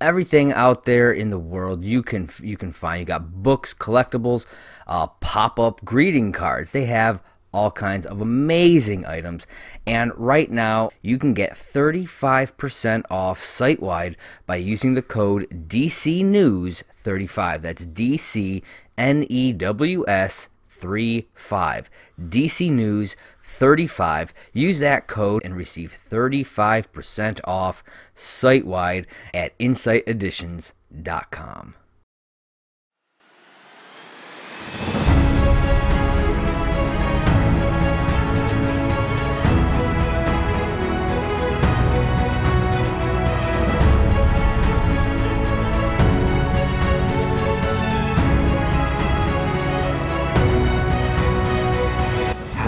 everything out there in the world you can you can find. You got books, collectibles, uh, pop-up greeting cards. They have all kinds of amazing items. And right now, you can get 35% off site wide by using the code DCNews35. That's D C N E W S 35. DC News 35. Use that code and receive 35% off site wide at insighteditions.com.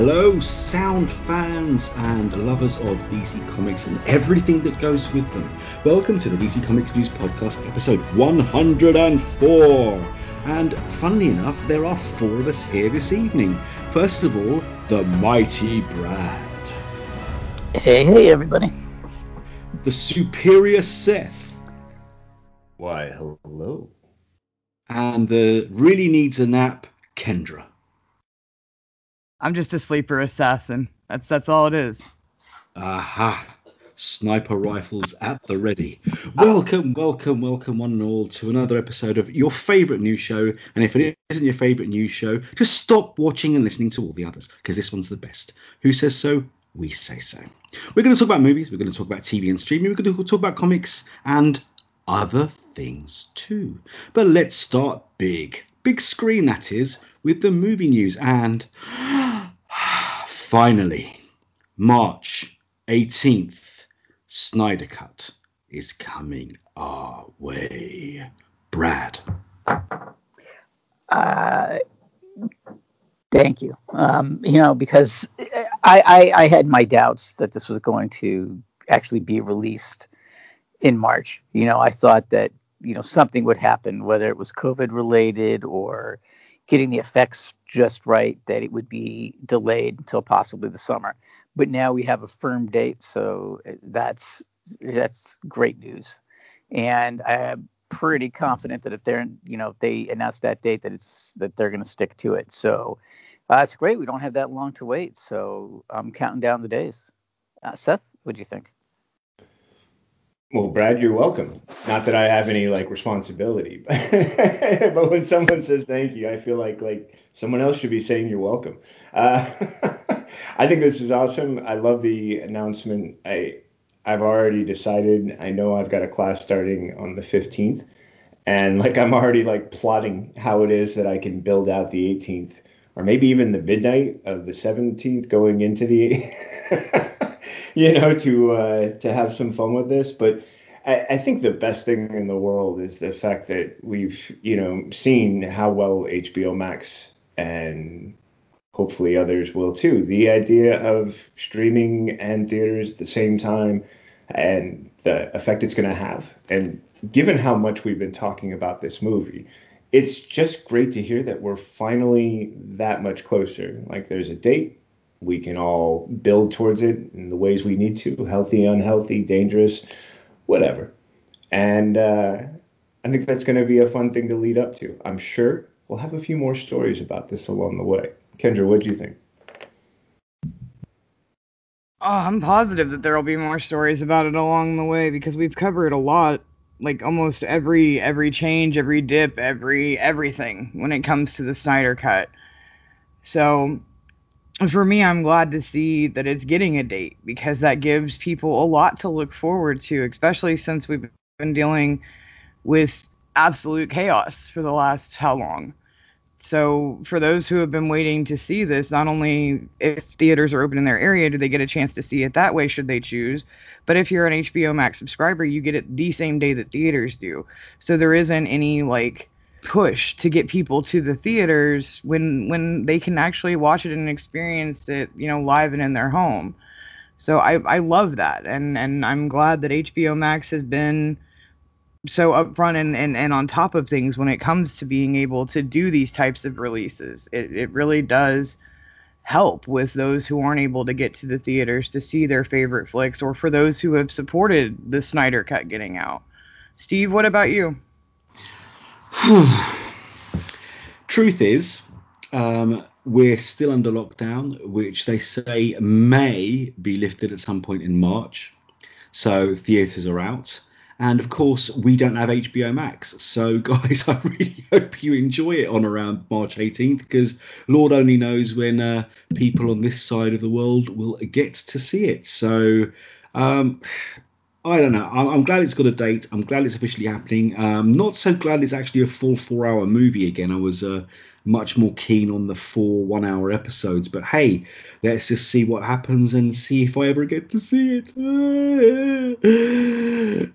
Hello, sound fans and lovers of DC Comics and everything that goes with them. Welcome to the DC Comics News Podcast, episode 104. And funnily enough, there are four of us here this evening. First of all, the mighty Brad. Hey, hey, everybody. The superior Seth. Why, hello. And the really needs a nap, Kendra. I'm just a sleeper assassin. That's that's all it is. Aha. Sniper rifles at the ready. Ah. Welcome, welcome, welcome, one and all, to another episode of your favourite news show. And if it isn't your favourite news show, just stop watching and listening to all the others, because this one's the best. Who says so? We say so. We're going to talk about movies, we're going to talk about TV and streaming, we're going to talk about comics and other things too. But let's start big. Big screen, that is, with the movie news. And finally, March 18th, Snyder Cut is coming our way. Brad. Uh, thank you. Um, you know, because I, I, I had my doubts that this was going to actually be released in March. You know, I thought that you know something would happen, whether it was COVID related or getting the effects just right, that it would be delayed until possibly the summer. But now we have a firm date, so that's that's great news. And I'm pretty confident that if they're you know if they announce that date, that it's that they're going to stick to it. So uh, great. We don't have that long to wait, so I'm counting down the days. Uh, Seth, what do you think? Well, Brad, you're welcome. Not that I have any like responsibility, but, but when someone says thank you, I feel like like someone else should be saying you're welcome. Uh, I think this is awesome. I love the announcement. I I've already decided. I know I've got a class starting on the 15th, and like I'm already like plotting how it is that I can build out the 18th, or maybe even the midnight of the 17th, going into the you know, to uh, to have some fun with this. But I, I, think the best thing in the world is the fact that we've, you know, seen how well HBO Max and hopefully others will too. The idea of streaming and theaters at the same time and the effect it's going to have. And given how much we've been talking about this movie, it's just great to hear that we're finally that much closer. Like there's a date, we can all build towards it in the ways we need to healthy, unhealthy, dangerous, whatever. And uh, I think that's going to be a fun thing to lead up to. I'm sure we'll have a few more stories about this along the way. Kendra, what do you think? Oh, I'm positive that there will be more stories about it along the way because we've covered a lot, like almost every every change, every dip, every everything when it comes to the Snyder cut. So for me, I'm glad to see that it's getting a date because that gives people a lot to look forward to, especially since we've been dealing with absolute chaos for the last how long. So, for those who have been waiting to see this, not only if theaters are open in their area, do they get a chance to see it that way, should they choose, but if you're an HBO Max subscriber, you get it the same day that theaters do. So, there isn't any like push to get people to the theaters when when they can actually watch it and experience it, you know, live and in their home. So I I love that and and I'm glad that HBO Max has been so upfront and, and, and on top of things when it comes to being able to do these types of releases. It it really does help with those who aren't able to get to the theaters to see their favorite flicks or for those who have supported the Snyder cut getting out. Steve, what about you? Truth is, um, we're still under lockdown, which they say may be lifted at some point in March. So theatres are out. And of course, we don't have HBO Max. So, guys, I really hope you enjoy it on around March 18th because Lord only knows when uh, people on this side of the world will get to see it. So, um, I don't know. I'm, I'm, glad it's got a date. I'm glad it's officially happening. Um, not so glad it's actually a full four hour movie again. I was uh, much more keen on the four one hour episodes. But hey, let's just see what happens and see if I ever get to see it.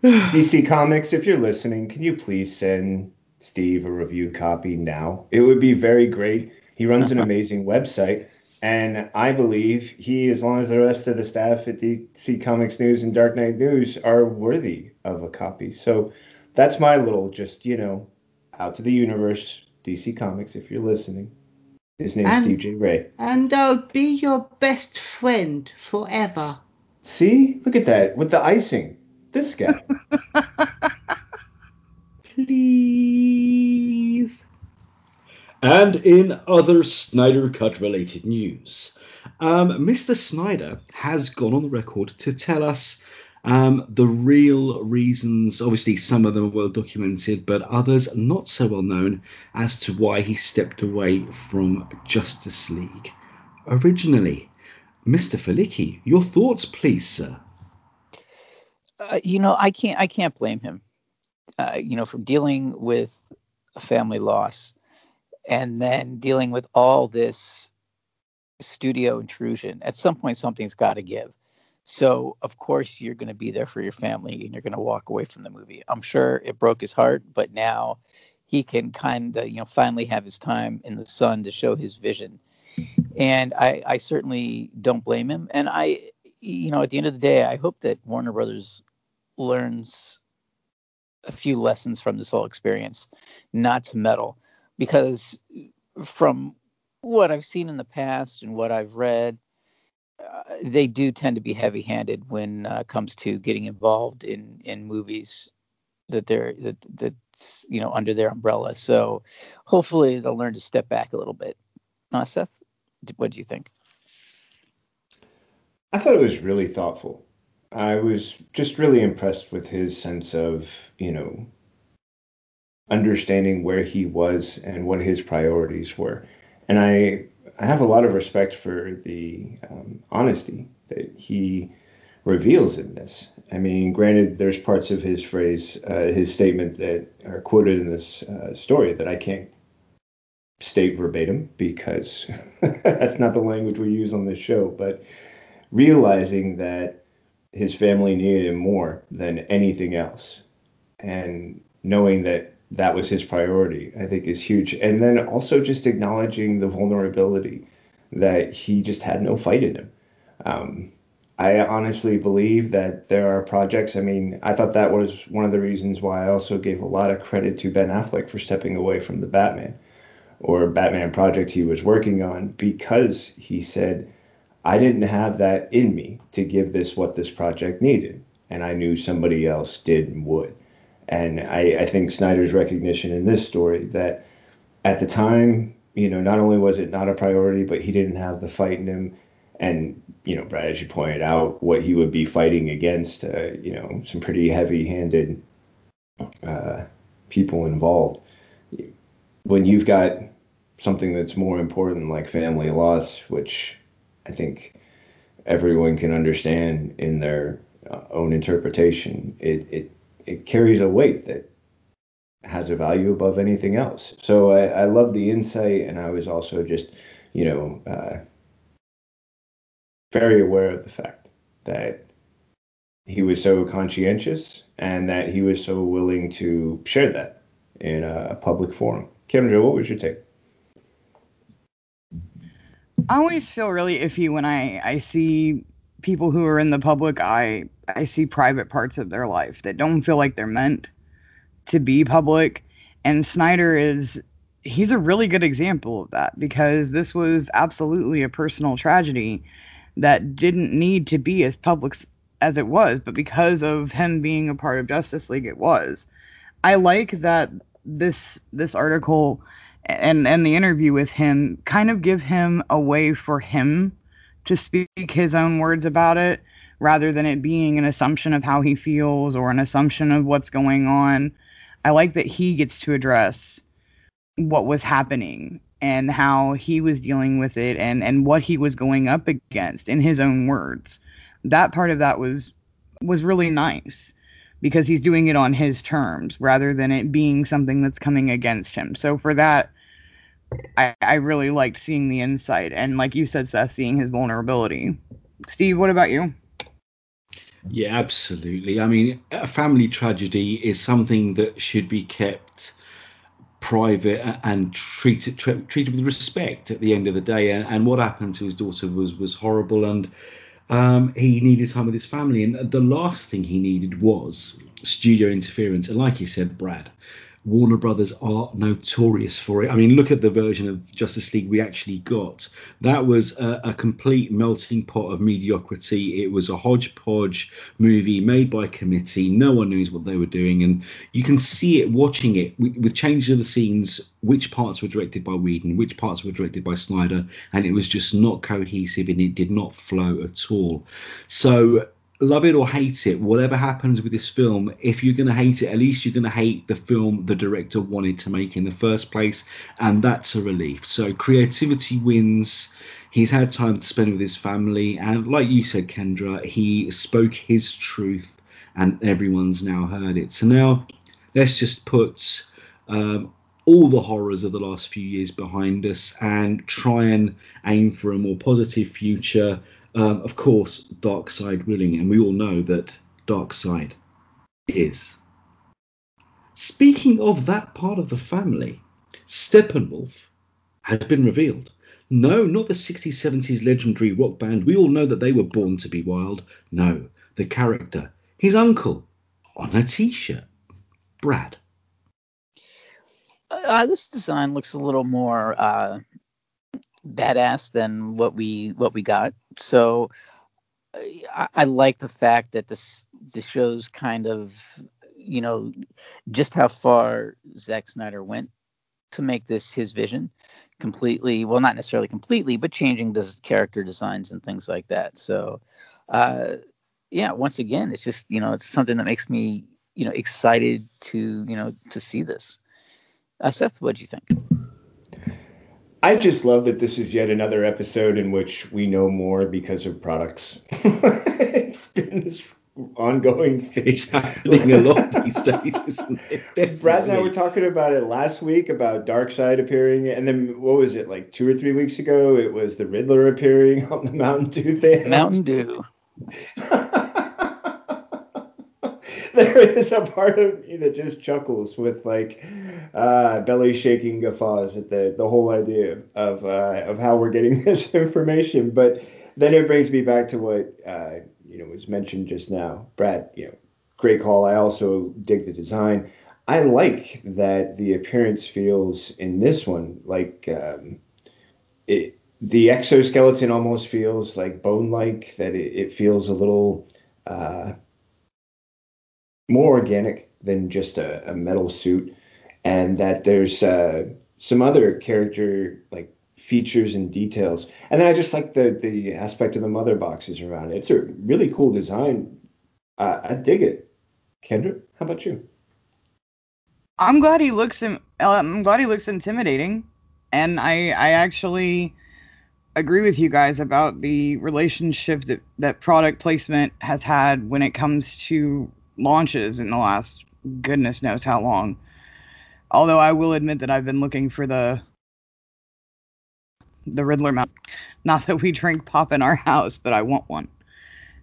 DC Comics, if you're listening, can you please send Steve a review copy now? It would be very great. He runs an amazing website. And I believe he, as long as the rest of the staff at DC Comics News and Dark Knight News are worthy of a copy. So that's my little, just, you know, out to the universe, DC Comics, if you're listening. His name's and, Steve J. Ray. And I'll be your best friend forever. See? Look at that. With the icing. This guy. Please. And in other Snyder Cut related news, um, Mr. Snyder has gone on the record to tell us um, the real reasons. Obviously, some of them are well documented, but others not so well known as to why he stepped away from Justice League. Originally, Mr. Felicki, your thoughts, please, sir. Uh, you know, I can't I can't blame him. Uh, you know, from dealing with a family loss and then dealing with all this studio intrusion, at some point something's got to give. So of course you're going to be there for your family and you're going to walk away from the movie. I'm sure it broke his heart, but now he can kind of you know finally have his time in the sun to show his vision. And I, I certainly don't blame him. And I, you know, at the end of the day, I hope that Warner Brothers learns a few lessons from this whole experience, not to meddle because from what I've seen in the past and what I've read, uh, they do tend to be heavy-handed when uh, comes to getting involved in in movies that they're that that's you know under their umbrella. So hopefully they'll learn to step back a little bit. Uh, Seth, what do you think? I thought it was really thoughtful. I was just really impressed with his sense of you know understanding where he was and what his priorities were. And I, I have a lot of respect for the um, honesty that he reveals in this. I mean, granted, there's parts of his phrase, uh, his statement that are quoted in this uh, story that I can't state verbatim because that's not the language we use on this show. But realizing that his family needed him more than anything else, and knowing that that was his priority, I think is huge. And then also just acknowledging the vulnerability that he just had no fight in him. Um, I honestly believe that there are projects. I mean, I thought that was one of the reasons why I also gave a lot of credit to Ben Affleck for stepping away from the Batman or Batman project he was working on because he said, I didn't have that in me to give this what this project needed. And I knew somebody else did and would. And I, I think Snyder's recognition in this story that at the time, you know, not only was it not a priority, but he didn't have the fight in him. And, you know, Brad, as you pointed out, what he would be fighting against, uh, you know, some pretty heavy handed uh, people involved. When you've got something that's more important like family loss, which I think everyone can understand in their uh, own interpretation, it, it it carries a weight that has a value above anything else. So I, I love the insight, and I was also just, you know, uh, very aware of the fact that he was so conscientious and that he was so willing to share that in a, a public forum. Kendra, what was your take? I always feel really iffy when I, I see people who are in the public eye. I see private parts of their life that don't feel like they're meant to be public. And Snyder is he's a really good example of that because this was absolutely a personal tragedy that didn't need to be as public as it was, but because of him being a part of Justice League, it was. I like that this this article and and the interview with him kind of give him a way for him to speak his own words about it rather than it being an assumption of how he feels or an assumption of what's going on. I like that he gets to address what was happening and how he was dealing with it and and what he was going up against in his own words. That part of that was was really nice because he's doing it on his terms rather than it being something that's coming against him. So for that I, I really liked seeing the insight and like you said Seth seeing his vulnerability. Steve, what about you? Yeah, absolutely. I mean, a family tragedy is something that should be kept private and treated treated with respect at the end of the day. And, and what happened to his daughter was was horrible, and um, he needed time with his family. And the last thing he needed was studio interference. And like you said, Brad, Warner Brothers are notorious for it. I mean, look at the version of Justice League we actually got. That was a, a, complete melting pot of mediocrity. It was a hodgepodge movie made by committee. No one knows what they were doing, and you can see it watching it with, with changes of the scenes. Which parts were directed by Whedon, which parts were directed by Snyder, and it was just not cohesive and it did not flow at all. So love it or hate it, whatever happens with this film, if you're going to hate it, at least you're going to hate the film the director wanted to make in the first place, and that's a relief. So creativity wins. He's had time to spend with his family, and like you said, Kendra, he spoke his truth, and everyone's now heard it. So now let's just put um, all the horrors of the last few years behind us and try and aim for a more positive future um, of course, Darkseid willing, and we all know that Darkseid is. Speaking of that part of the family, Steppenwolf has been revealed. No, not the 60s, 70s legendary rock band. We all know that they were born to be wild. No, the character, his uncle, on a t shirt. Brad. Uh, this design looks a little more uh, badass than what we what we got. So I, I like the fact that this this shows kind of you know just how far Zack Snyder went to make this his vision. Completely well not necessarily completely but changing the character designs and things like that. So uh yeah once again it's just you know it's something that makes me you know excited to you know to see this uh, seth what do you think I just love that this is yet another episode in which we know more because of products. it's been this ongoing thing. It's happening a lot these days, isn't it? Definitely. Brad and I were talking about it last week about Darkseid appearing, and then what was it like two or three weeks ago? It was the Riddler appearing on the Mountain Dew thing. Mountain Dew. there is a part of me that just chuckles with like uh, belly shaking guffaws at the the whole idea of uh, of how we're getting this information. But then it brings me back to what uh, you know was mentioned just now, Brad. You know, great call. I also dig the design. I like that the appearance feels in this one like um, it. The exoskeleton almost feels like bone-like. That it, it feels a little uh, more organic than just a, a metal suit, and that there's uh, some other character like features and details. And then I just like the the aspect of the mother boxes around it. It's a really cool design. Uh, I dig it. Kendra, how about you? I'm glad he looks. I'm glad he looks intimidating, and I I actually agree with you guys about the relationship that that product placement has had when it comes to launches in the last goodness knows how long. Although I will admit that I've been looking for the the Riddler mount. Not that we drink pop in our house, but I want one.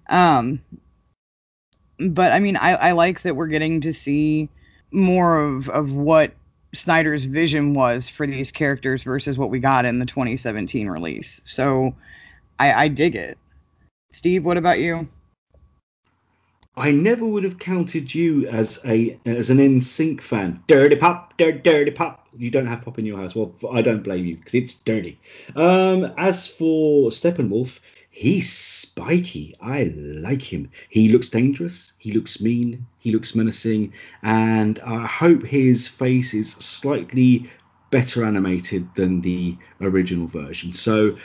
Um, but I mean, I, I like that we're getting to see more of of what Snyder's vision was for these characters versus what we got in the 2017 release. So I, I dig it. Steve, what about you? I never would have counted you as a as an NSYNC fan. Dirty pop, dirty, dirty pop. You don't have pop in your house. Well, I don't blame you because it's dirty. Um, as for Steppenwolf, he's spiky. I like him. He looks dangerous. He looks mean. He looks menacing. And I hope his face is slightly better animated than the original version. So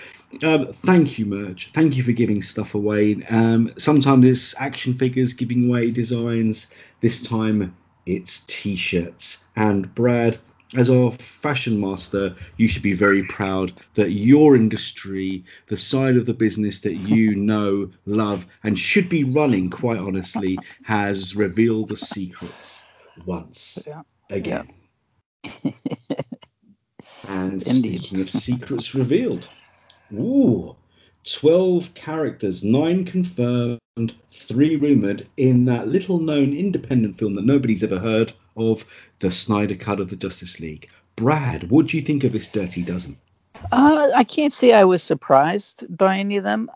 um, thank you, Merch. Thank you for giving stuff away. Um, sometimes it's action figures giving away designs. This time it's t-shirts. And Brad, as our fashion master, you should be very proud that your industry, the side of the business that you know, love, and should be running, quite honestly, has revealed the secrets once Yeah. again. And Indeed. speaking of secrets revealed, ooh, 12 characters, 9 confirmed, 3 rumoured in that little known independent film that nobody's ever heard of, the Snyder Cut of the Justice League. Brad, what do you think of this Dirty Dozen? Uh, I can't say I was surprised by any of them.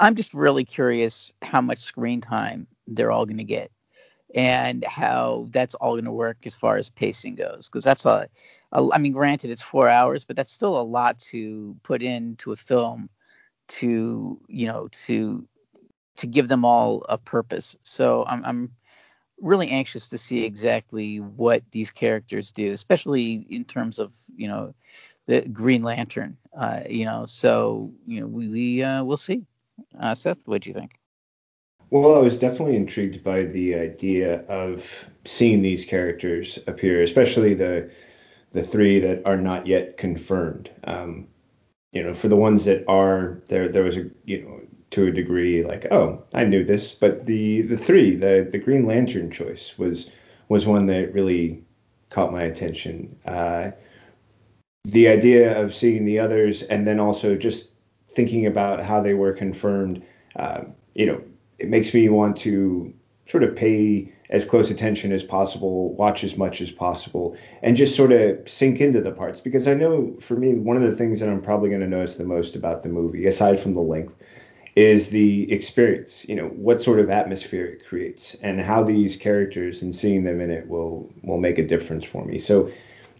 I'm just really curious how much screen time they're all going to get and how that's all going to work as far as pacing goes. Because that's a, a, I mean, granted, it's four hours, but that's still a lot to put into a film to, you know, to to give them all a purpose. So I'm, I'm really anxious to see exactly what these characters do, especially in terms of, you know, the Green Lantern. Uh, you know, so you know we, we uh, we'll see. Uh, Seth, what do you think? Well, I was definitely intrigued by the idea of seeing these characters appear, especially the the three that are not yet confirmed. Um, you know, for the ones that are there, there was a you know to a degree like oh I knew this, but the the three the the Green Lantern choice was was one that really caught my attention. Uh, the idea of seeing the others and then also just thinking about how they were confirmed, uh, you know, it makes me want to sort of pay as close attention as possible, watch as much as possible, and just sort of sink into the parts. Because I know for me, one of the things that I'm probably going to notice the most about the movie, aside from the length, is the experience. You know, what sort of atmosphere it creates, and how these characters and seeing them in it will will make a difference for me. So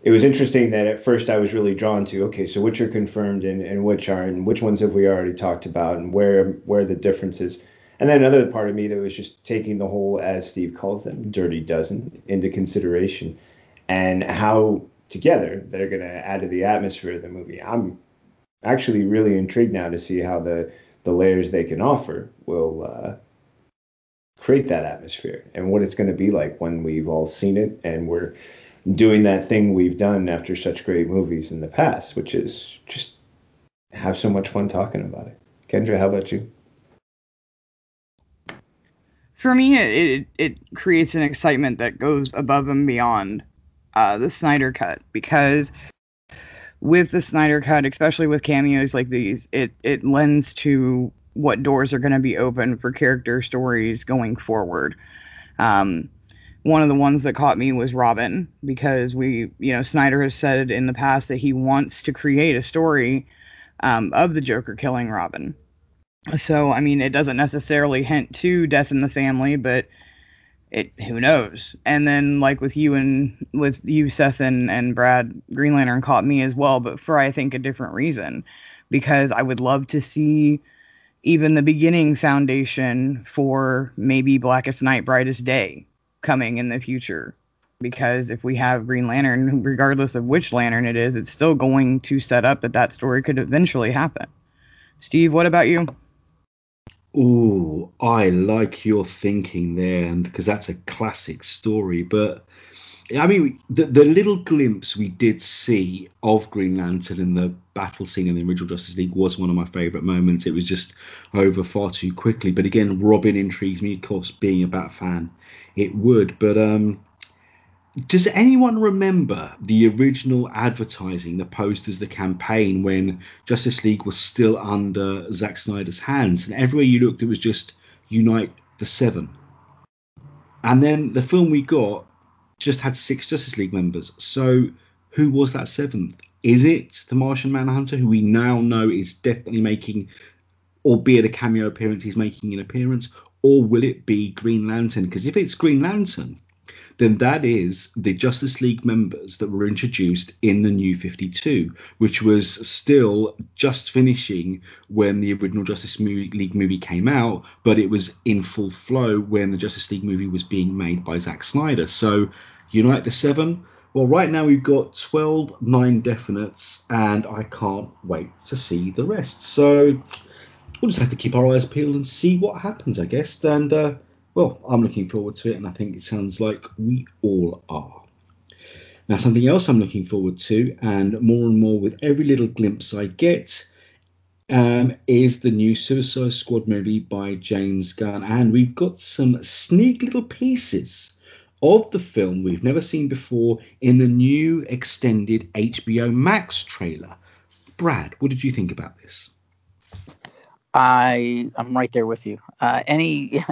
it was interesting that at first I was really drawn to okay, so which are confirmed and, and which aren't, and which ones have we already talked about, and where where the differences. And then another part of me that was just taking the whole, as Steve calls them, dirty dozen into consideration, and how together they're going to add to the atmosphere of the movie. I'm actually really intrigued now to see how the the layers they can offer will uh, create that atmosphere and what it's going to be like when we've all seen it and we're doing that thing we've done after such great movies in the past, which is just have so much fun talking about it. Kendra, how about you? For me, it, it, it creates an excitement that goes above and beyond uh, the Snyder Cut because with the Snyder Cut, especially with cameos like these, it, it lends to what doors are going to be open for character stories going forward. Um, one of the ones that caught me was Robin because we, you know, Snyder has said in the past that he wants to create a story um, of the Joker killing Robin. So, I mean, it doesn't necessarily hint to death in the family, but it who knows. And then like with you and with you, Seth and, and Brad, Green Lantern caught me as well, but for I think a different reason. Because I would love to see even the beginning foundation for maybe Blackest Night, Brightest Day coming in the future. Because if we have Green Lantern, regardless of which lantern it is, it's still going to set up that that story could eventually happen. Steve, what about you? Ooh, I like your thinking there, and because that's a classic story. But I mean, the, the little glimpse we did see of Green Lantern in the battle scene in the original Justice League was one of my favourite moments. It was just over far too quickly. But again, Robin intrigues me, of course, being a Bat fan, it would. But um, does anyone remember the original advertising, the posters, the campaign when Justice League was still under Zack Snyder's hands? And everywhere you looked, it was just Unite the Seven. And then the film we got just had six Justice League members. So who was that seventh? Is it the Martian Manhunter, who we now know is definitely making, albeit a cameo appearance, he's making an appearance, or will it be Green Lantern? Because if it's Green Lantern, then that is the Justice League members that were introduced in the New 52, which was still just finishing when the original Justice League movie came out, but it was in full flow when the Justice League movie was being made by Zack Snyder. So, Unite the Seven. Well, right now we've got 12 nine definites, and I can't wait to see the rest. So, we'll just have to keep our eyes peeled and see what happens, I guess. And, uh, well, I'm looking forward to it, and I think it sounds like we all are. Now, something else I'm looking forward to, and more and more with every little glimpse I get, um, is the new Suicide Squad movie by James Gunn. And we've got some sneak little pieces of the film we've never seen before in the new extended HBO Max trailer. Brad, what did you think about this? I I'm right there with you. Uh, any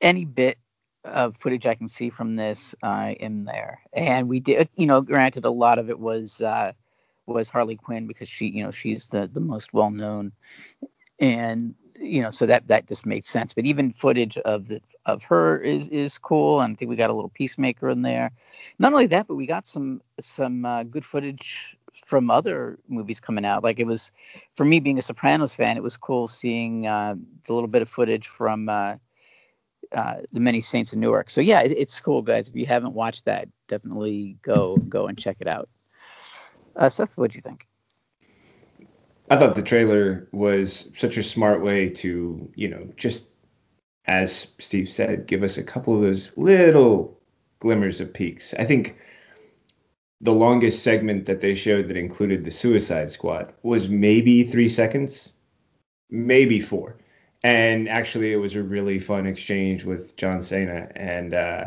any bit of footage I can see from this, I am there. And we did, you know, granted, a lot of it was uh, was Harley Quinn because she, you know, she's the the most well known, and you know, so that that just made sense. But even footage of the of her is is cool, and I think we got a little Peacemaker in there. Not only that, but we got some some uh, good footage from other movies coming out. Like it was, for me being a Sopranos fan, it was cool seeing uh, the little bit of footage from. Uh, uh, the Many Saints of Newark. So yeah, it, it's cool, guys. If you haven't watched that, definitely go go and check it out. Uh, Seth, what do you think? I thought the trailer was such a smart way to, you know, just as Steve said, give us a couple of those little glimmers of peaks. I think the longest segment that they showed that included the Suicide Squad was maybe three seconds, maybe four and actually it was a really fun exchange with John Cena and uh,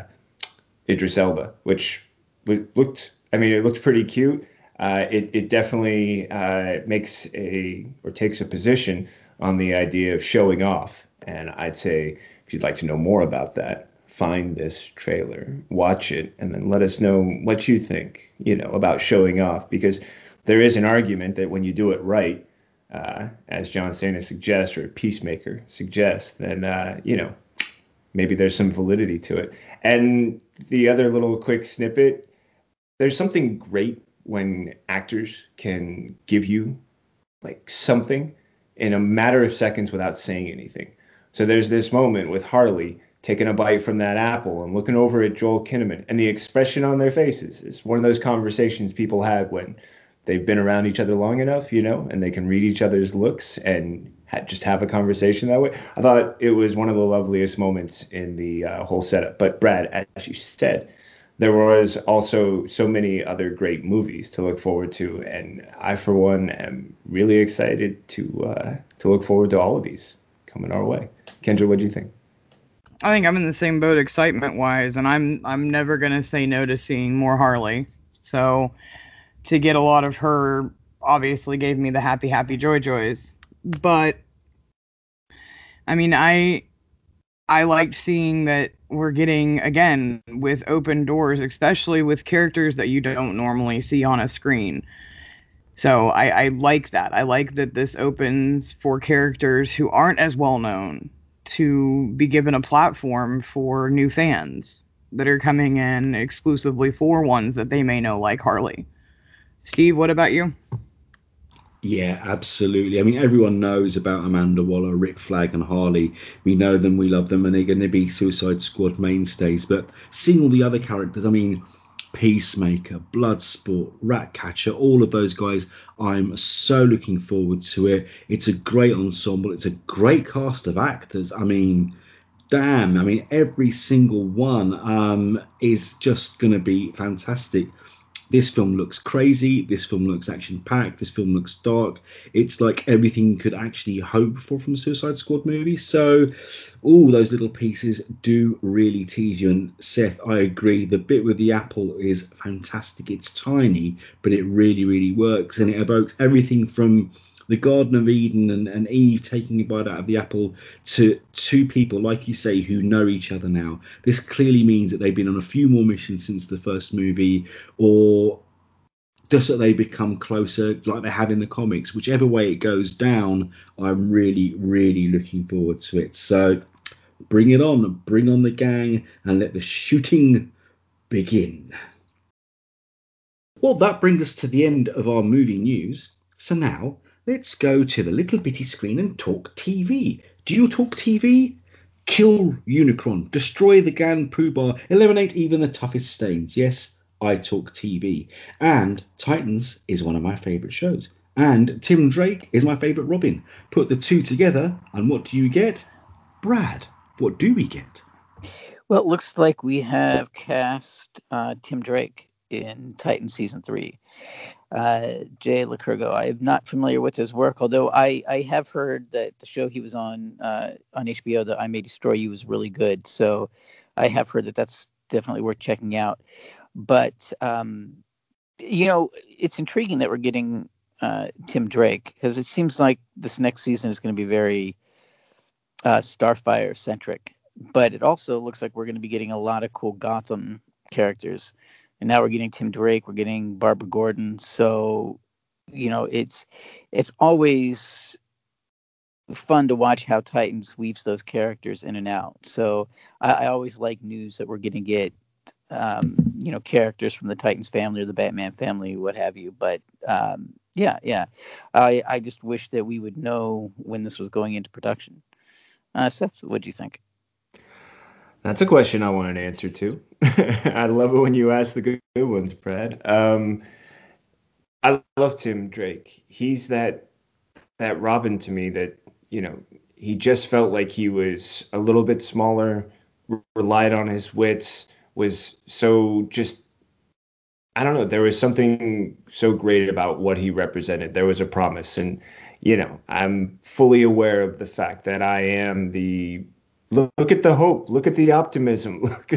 Idris Elba, which looked, I mean, it looked pretty cute. Uh, it, it definitely uh, makes a or takes a position on the idea of showing off. And I'd say if you'd like to know more about that, find this trailer, watch it, and then let us know what you think, you know, about showing off. Because there is an argument that when you do it right, uh, as John Cena suggests or Peacemaker suggests, then uh, you know maybe there's some validity to it. And the other little quick snippet, there's something great when actors can give you like something in a matter of seconds without saying anything. So there's this moment with Harley taking a bite from that apple and looking over at Joel Kinnaman, and the expression on their faces is one of those conversations people have when they've been around each other long enough, you know, and they can read each other's looks and ha- just have a conversation that way. I thought it was one of the loveliest moments in the uh, whole setup. But Brad, as you said, there was also so many other great movies to look forward to, and I, for one, am really excited to uh, to look forward to all of these coming our way. Kendra, what do you think? I think I'm in the same boat excitement wise, and I'm I'm never gonna say no to seeing more Harley. So to get a lot of her obviously gave me the happy happy joy joys. But i mean i i liked seeing that we're getting again with open doors especially with characters that you don't normally see on a screen. So I, I like that. I like that this opens for characters who aren't as well known to be given a platform for new fans that are coming in exclusively for ones that they may know like harley Steve, what about you? Yeah, absolutely. I mean, everyone knows about Amanda Waller, Rick Flag, and Harley. We know them, we love them, and they're going to be Suicide Squad mainstays. But seeing all the other characters, I mean, Peacemaker, Bloodsport, Ratcatcher, all of those guys, I'm so looking forward to it. It's a great ensemble. It's a great cast of actors. I mean, damn. I mean, every single one um, is just going to be fantastic this film looks crazy. This film looks action packed. This film looks dark. It's like everything you could actually hope for from a Suicide Squad movie. So, all those little pieces do really tease you. And Seth, I agree. The bit with the apple is fantastic. It's tiny, but it really, really works. And it evokes everything from the Garden of Eden and, and Eve taking a bite out of the apple to two people, like you say, who know each other now. This clearly means that they've been on a few more missions since the first movie, or just so they become closer, like they have in the comics. Whichever way it goes down, I'm really, really looking forward to it. So bring it on, bring on the gang, and let the shooting begin. Well, that brings us to the end of our movie news. So now let's go to the little bitty screen and talk TV. Do you talk TV? Kill Unicron, destroy the Gan Poo Bar, eliminate even the toughest stains. Yes, I talk TV. And Titans is one of my favourite shows. And Tim Drake is my favourite Robin. Put the two together, and what do you get? Brad, what do we get? Well, it looks like we have cast uh, Tim Drake in Titan season three. Uh, Jay Lycurgo, I am not familiar with his work, although I, I have heard that the show he was on uh, on HBO, that I May Destroy You, was really good. So I have heard that that's definitely worth checking out. But um, you know, it's intriguing that we're getting uh, Tim Drake because it seems like this next season is going to be very uh, Starfire centric. But it also looks like we're going to be getting a lot of cool Gotham characters and now we're getting Tim Drake, we're getting Barbara Gordon. So, you know, it's it's always fun to watch how Titans weaves those characters in and out. So I, I always like news that we're going to get, um, you know, characters from the Titans family or the Batman family, what have you. But um, yeah, yeah, I I just wish that we would know when this was going into production. Uh, Seth, what do you think? That's a question I want an answer to. I love it when you ask the good, ones, Brad. Um, I love Tim Drake. He's that that Robin to me that you know he just felt like he was a little bit smaller, relied on his wits, was so just I don't know. There was something so great about what he represented. There was a promise, and you know I'm fully aware of the fact that I am the look, look at the hope, look at the optimism, look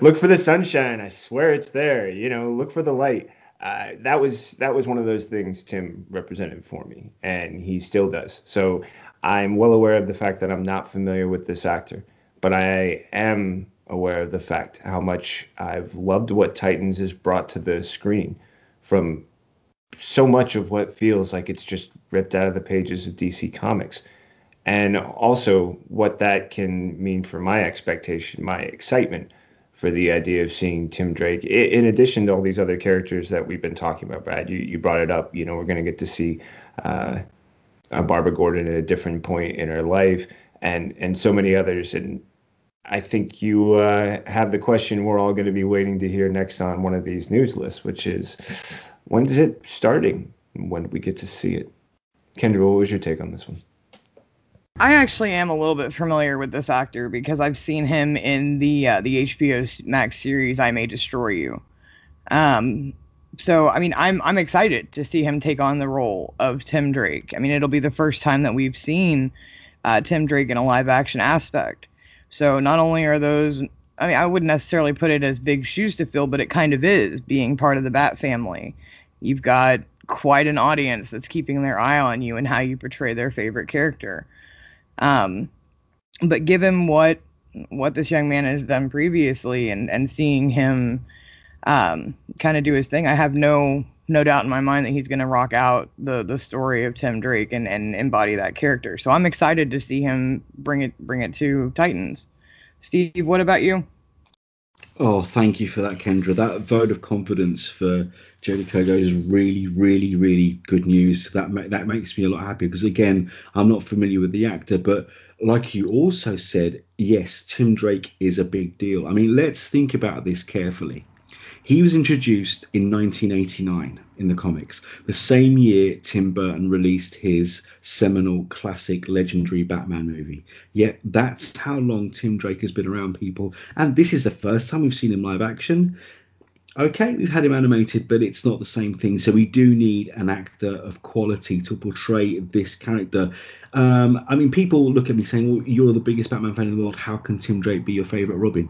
look for the sunshine. I swear it's there. You know, look for the light. Uh, that was that was one of those things Tim represented for me, and he still does. So I'm well aware of the fact that I'm not familiar with this actor, but I am aware of the fact how much I've loved what Titans has brought to the screen from so much of what feels like it's just ripped out of the pages of DC Comics and also what that can mean for my expectation, my excitement for the idea of seeing Tim Drake. In addition to all these other characters that we've been talking about, Brad, you, you brought it up. You know, we're going to get to see uh, Barbara Gordon at a different point in her life, and and so many others. And I think you uh, have the question we're all going to be waiting to hear next on one of these news lists, which is when is it starting? When do we get to see it? Kendra, what was your take on this one? I actually am a little bit familiar with this actor because I've seen him in the uh, the HBO Max series I May Destroy You. Um, so I mean, I'm I'm excited to see him take on the role of Tim Drake. I mean, it'll be the first time that we've seen uh, Tim Drake in a live action aspect. So not only are those, I mean, I wouldn't necessarily put it as big shoes to fill, but it kind of is being part of the Bat family. You've got quite an audience that's keeping their eye on you and how you portray their favorite character. Um, but given what what this young man has done previously and and seeing him um, kind of do his thing, I have no no doubt in my mind that he's going to rock out the the story of Tim Drake and and embody that character. So I'm excited to see him bring it bring it to Titans. Steve, what about you? Oh, thank you for that, Kendra. That vote of confidence for Jay Lycurgo is really, really, really good news. That ma- that makes me a lot happier because again, I'm not familiar with the actor, but like you also said, yes, Tim Drake is a big deal. I mean, let's think about this carefully. He was introduced in 1989 in the comics, the same year Tim Burton released his seminal classic legendary Batman movie. Yet that's how long Tim Drake has been around people, and this is the first time we've seen him live action. Okay, we've had him animated, but it's not the same thing. So we do need an actor of quality to portray this character. Um, I mean, people look at me saying, well, "You're the biggest Batman fan in the world. How can Tim Drake be your favorite Robin?"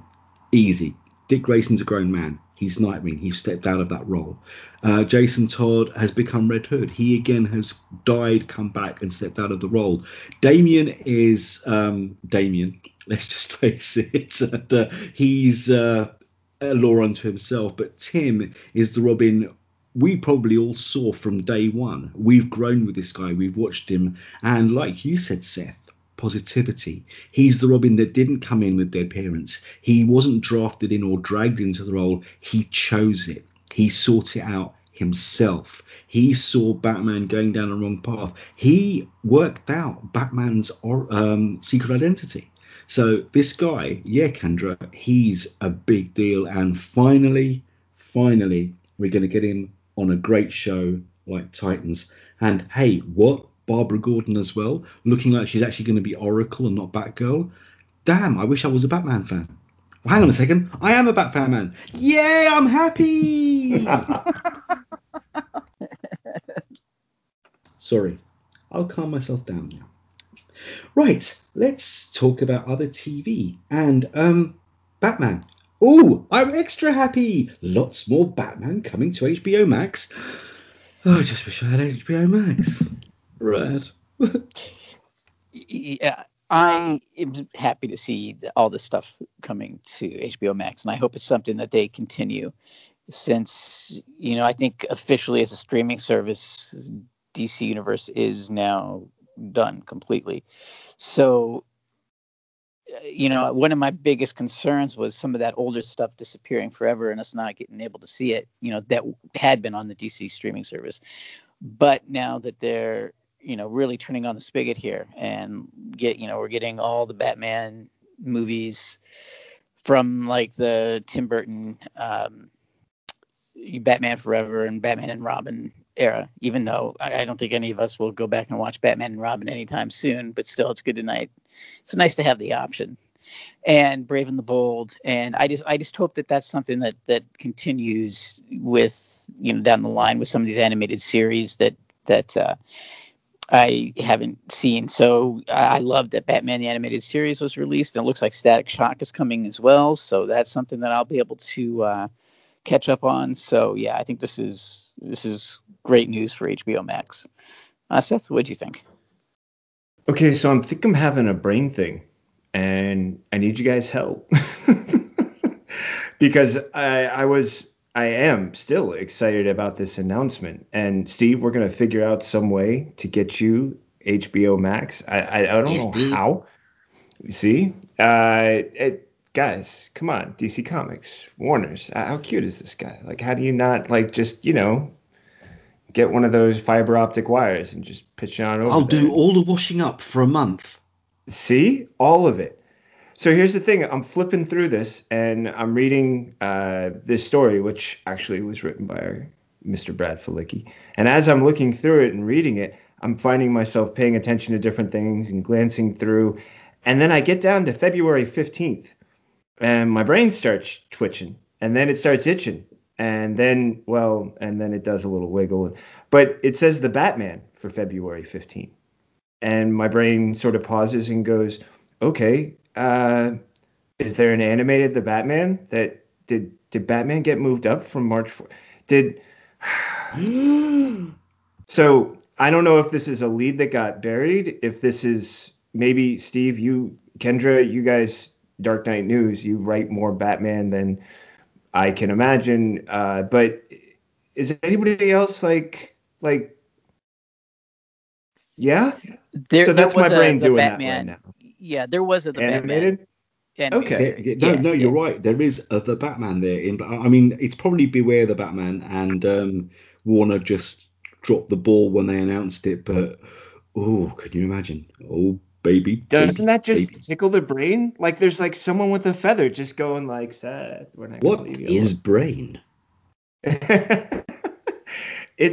Easy. Dick Grayson's a grown man. He's Nightwing. He's stepped out of that role. Uh, Jason Todd has become Red Hood. He again has died, come back, and stepped out of the role. Damian is um, Damian. Let's just face it. and, uh, he's uh, a law unto himself. But Tim is the Robin we probably all saw from day one. We've grown with this guy, we've watched him, and like you said, Seth, positivity. He's the Robin that didn't come in with dead parents. He wasn't drafted in or dragged into the role. He chose it. He sought it out himself. He saw Batman going down the wrong path. He worked out Batman's um, secret identity. So this guy, yeah, Kendra, he's a big deal. And finally, finally, we're going to get him on a great show like Titans. And hey, what? Barbara Gordon as well, looking like she's actually going to be Oracle and not Batgirl. Damn, I wish I was a Batman fan. Well, hang on a second. I am a Batman man. Yay, I'm happy. Sorry, I'll calm myself down now. Right, let's talk about other TV and um Batman. Oh, I'm extra happy. Lots more Batman coming to HBO Max. Oh, I just wish I had HBO Max. Rad. yeah, I am happy to see all this stuff coming to HBO Max, and I hope it's something that they continue. Since you know, I think officially as a streaming service, DC Universe is now done completely. So, uh, you know, one of my biggest concerns was some of that older stuff disappearing forever and us not getting able to see it. You know, that had been on the DC streaming service, but now that they're you know really turning on the spigot here and get you know we're getting all the Batman movies from like the Tim Burton um, Batman Forever and Batman and Robin era. Even though I, I don't think any of us will go back and watch Batman and Robin anytime soon, but still it's good tonight. It's nice to have the option. And Brave and the Bold, and I just I just hope that that's something that that continues with you know down the line with some of these animated series that that uh, I haven't seen. So I love that Batman the Animated Series was released, and it looks like Static Shock is coming as well. So that's something that I'll be able to uh, catch up on. So yeah, I think this is this is great news for HBO Max. Uh, Seth, what do you think? Okay, so I'm think I'm having a brain thing, and I need you guys' help because I I was I am still excited about this announcement. And Steve, we're gonna figure out some way to get you HBO Max. I I, I don't know how. See, uh, it, guys, come on, DC Comics, Warner's. How cute is this guy? Like, how do you not like just you know get one of those fiber optic wires and just pitch it on over? I'll there. do all the washing up for a month. See, all of it. So here's the thing. I'm flipping through this and I'm reading uh, this story, which actually was written by Mr. Brad Felicki. And as I'm looking through it and reading it, I'm finding myself paying attention to different things and glancing through. And then I get down to February 15th and my brain starts twitching and then it starts itching. And then, well, and then it does a little wiggle. But it says the Batman for February 15th. And my brain sort of pauses and goes, okay, uh, is there an animated the Batman that did did Batman get moved up from March 4? Did so I don't know if this is a lead that got buried. If this is maybe Steve, you, Kendra, you guys, Dark Knight News, you write more Batman than I can imagine. Uh, but is anybody else like like? Yeah. There, so that's my brain a, doing Batman, that right now yeah, there was a the animated. Batman. okay. no, yeah, no, you're yeah. right. There is a, the Batman there. In, I mean, it's probably Beware the Batman, and um, Warner just dropped the ball when they announced it. But oh, can you imagine? Oh, baby. Doesn't baby, that just baby. tickle the brain? Like there's like someone with a feather just going like, Seth, we're not gonna leave you is brain? it's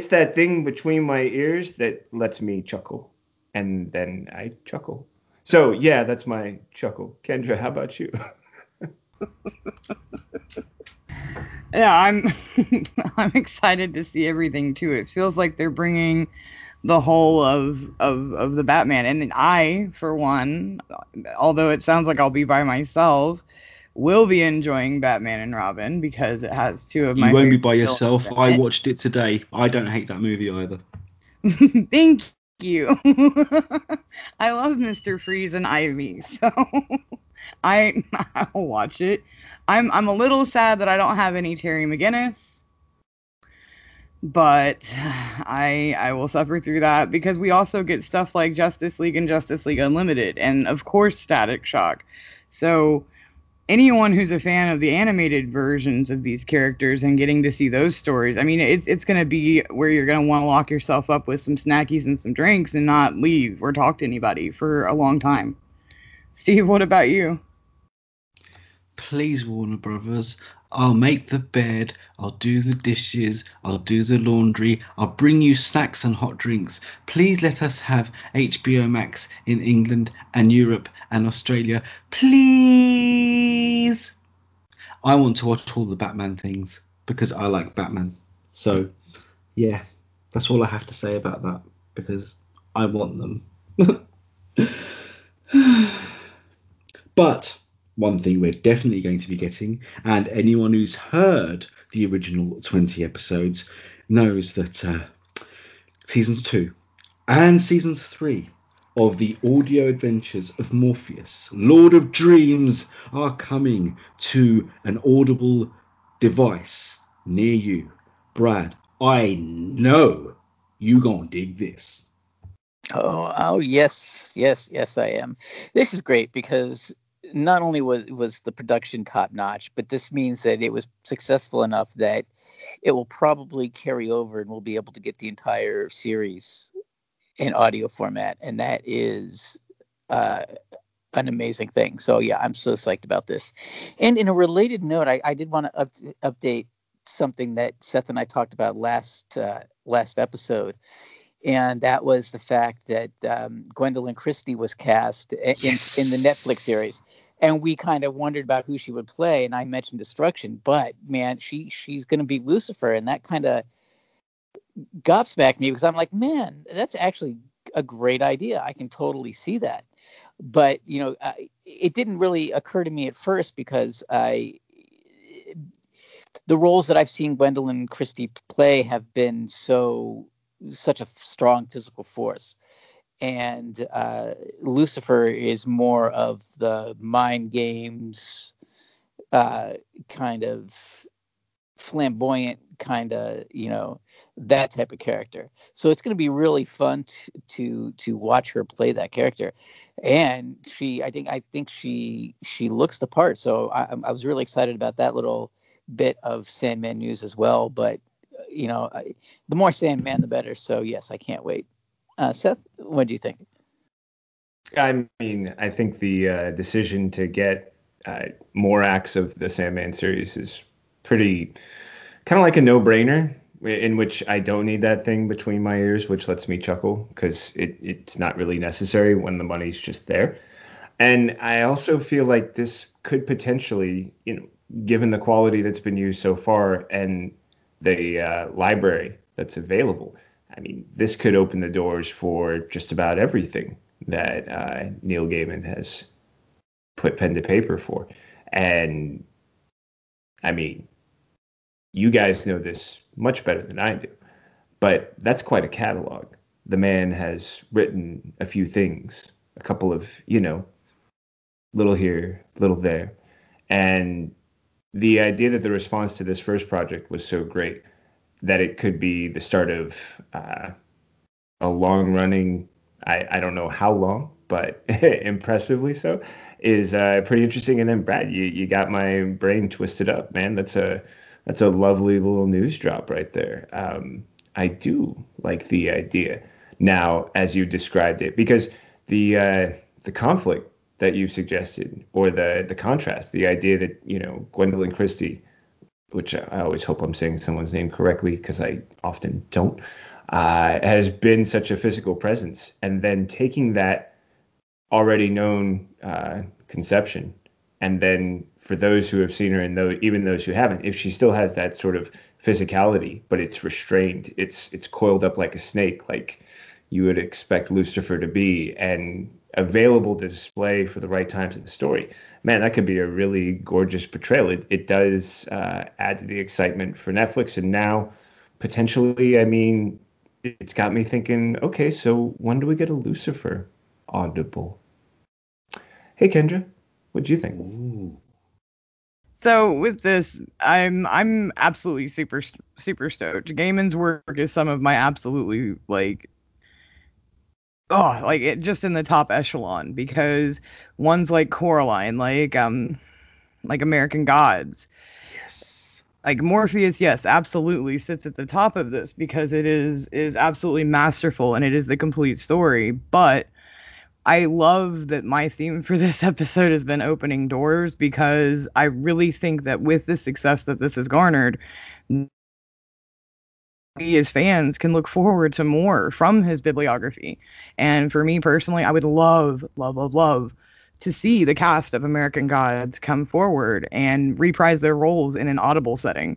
that thing between my ears that lets me chuckle, and then I chuckle. So yeah, that's my chuckle. Kendra, how about you? Yeah, I'm I'm excited to see everything too. It feels like they're bringing the whole of of of the Batman, and I, for one, although it sounds like I'll be by myself, will be enjoying Batman and Robin because it has two of my. You won't be by yourself. I watched it today. I don't hate that movie either. Thank you. I love Mr. Freeze and Ivy, so I I'll watch it. I'm I'm a little sad that I don't have any Terry McGinnis. but I I will suffer through that because we also get stuff like Justice League and Justice League Unlimited and of course Static Shock. So anyone who's a fan of the animated versions of these characters and getting to see those stories, I mean it's it's going to be where you're going to want to lock yourself up with some snackies and some drinks and not leave or talk to anybody for a long time. Steve, what about you? Please, Warner Brothers, I'll make the bed, I'll do the dishes, I'll do the laundry, I'll bring you snacks and hot drinks. Please let us have HBO Max in England and Europe and Australia. Please. I want to watch all the Batman things because I like Batman. So, yeah, that's all I have to say about that because I want them. but one thing we're definitely going to be getting, and anyone who's heard the original 20 episodes knows that uh, seasons two and seasons three of the audio adventures of Morpheus, Lord of Dreams, are coming to an audible device near you. Brad, I know you gonna dig this. Oh, oh yes, yes, yes, I am. This is great because not only was was the production top notch, but this means that it was successful enough that it will probably carry over and we'll be able to get the entire series in audio format, and that is uh, an amazing thing. So yeah, I'm so psyched about this. And in a related note, I, I did want to up, update something that Seth and I talked about last uh, last episode and that was the fact that um, Gwendoline Christie was cast in, in the Netflix series, and we kind of wondered about who she would play. And I mentioned Destruction, but man, she she's going to be Lucifer, and that kind of gobsmacked me because I'm like, man, that's actually a great idea. I can totally see that. But you know, I, it didn't really occur to me at first because I the roles that I've seen Gwendoline Christie play have been so such a strong physical force. And uh, Lucifer is more of the mind games, uh, kind of flamboyant, kind of you know that type of character. So it's going to be really fun to, to to watch her play that character. And she, I think, I think she she looks the part. So I, I was really excited about that little bit of Sandman news as well. But you know, I, the more Sandman, the better. So yes, I can't wait. Uh, Seth, what do you think? I mean, I think the uh, decision to get uh, more acts of the Sandman series is pretty kind of like a no-brainer. In which I don't need that thing between my ears, which lets me chuckle because it, it's not really necessary when the money's just there. And I also feel like this could potentially, you know, given the quality that's been used so far and the uh, library that's available. I mean, this could open the doors for just about everything that uh, Neil Gaiman has put pen to paper for. And I mean, you guys know this much better than I do, but that's quite a catalog. The man has written a few things, a couple of, you know, little here, little there. And the idea that the response to this first project was so great that it could be the start of uh, a long running, I, I don't know how long, but impressively so, is uh, pretty interesting. And then Brad, you, you got my brain twisted up, man. That's a that's a lovely little news drop right there. Um, I do like the idea now as you described it because the uh, the conflict that you've suggested, or the the contrast, the idea that you know Gwendoline Christie, which I always hope I'm saying someone's name correctly because I often don't, uh, has been such a physical presence, and then taking that already known uh, conception, and then for those who have seen her and though even those who haven't, if she still has that sort of physicality, but it's restrained, it's it's coiled up like a snake, like you would expect Lucifer to be, and available to display for the right times in the story, man, that could be a really gorgeous portrayal. It, it does uh, add to the excitement for Netflix, and now potentially, I mean, it's got me thinking, okay, so when do we get a Lucifer audible? Hey, Kendra, what do you think? Ooh. So with this, I'm I'm absolutely super super stoked. Gaiman's work is some of my absolutely like oh like it just in the top echelon because ones like Coraline, like um like American Gods. Yes. Like Morpheus, yes, absolutely sits at the top of this because it is is absolutely masterful and it is the complete story. But I love that my theme for this episode has been opening doors because I really think that with the success that this has garnered, we as fans can look forward to more from his bibliography. And for me personally, I would love, love, love, love to see the cast of American Gods come forward and reprise their roles in an audible setting.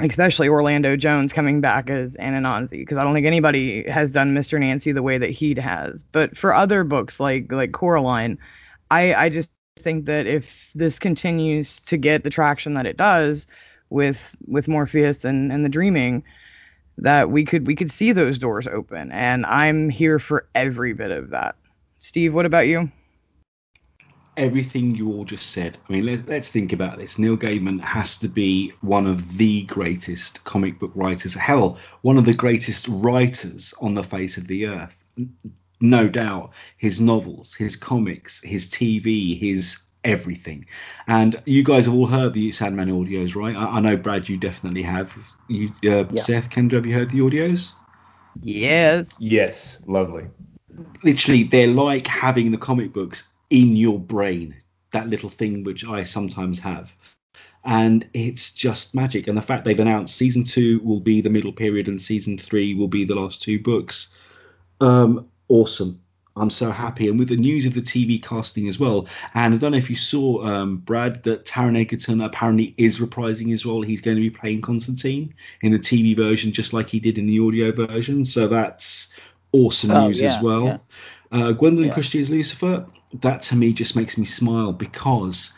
Especially Orlando Jones coming back as Anansi, because I don't think anybody has done Mr. Nancy the way that he has. But for other books like like Coraline, I I just think that if this continues to get the traction that it does with with Morpheus and and the Dreaming, that we could we could see those doors open, and I'm here for every bit of that. Steve, what about you? Everything you all just said. I mean, let's, let's think about this. Neil Gaiman has to be one of the greatest comic book writers. Hell, one of the greatest writers on the face of the earth. No doubt. His novels, his comics, his TV, his everything. And you guys have all heard the Sandman audios, right? I, I know, Brad, you definitely have. You, uh, yeah. Seth, Kendra, have you heard the audios? Yes. Yes. Lovely. Literally, they're like having the comic books in your brain, that little thing which I sometimes have. And it's just magic. And the fact they've announced season two will be the middle period and season three will be the last two books. Um, awesome. I'm so happy. And with the news of the TV casting as well. And I don't know if you saw, um, Brad, that Taron Egerton apparently is reprising his role. He's going to be playing Constantine in the TV version, just like he did in the audio version. So that's awesome oh, news yeah, as well. Yeah. Uh, Gwendoline yeah. Christie as Lucifer that to me just makes me smile because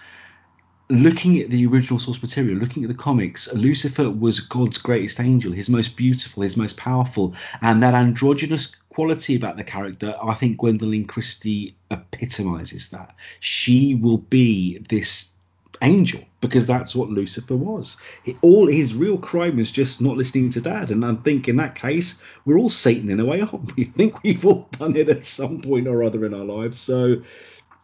looking at the original source material, looking at the comics, Lucifer was God's greatest angel, his most beautiful, his most powerful, and that androgynous quality about the character, I think Gwendoline Christie epitomizes that. She will be this angel because that's what Lucifer was. All his real crime was just not listening to dad. And I think in that case, we're all Satan in a way, aren't we? I think we've all done it at some point or other in our lives. So,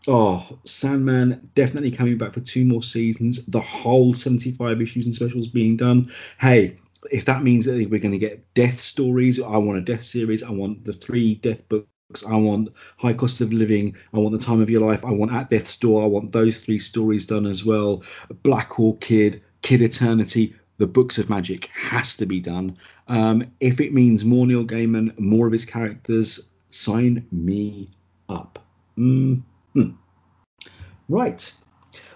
oh, Sandman definitely coming back for two more seasons. The whole 75 issues and specials being done. Hey, if that means that we're going to get death stories, I want a death series. I want the three death books I want High Cost of Living. I want The Time of Your Life. I want At Death's Door. I want those three stories done as well. Black Orchid, Kid Eternity. The Books of Magic has to be done. Um, if it means more Neil Gaiman, more of his characters, sign me up. Mm-hmm. Right.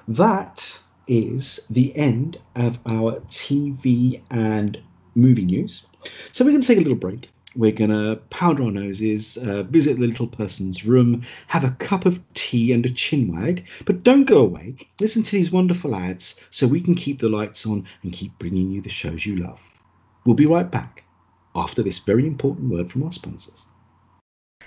That is the end of our TV and movie news. So we're going to take a little break. We're going to powder our noses, uh, visit the little person's room, have a cup of tea and a chinwag. But don't go away. Listen to these wonderful ads so we can keep the lights on and keep bringing you the shows you love. We'll be right back after this very important word from our sponsors.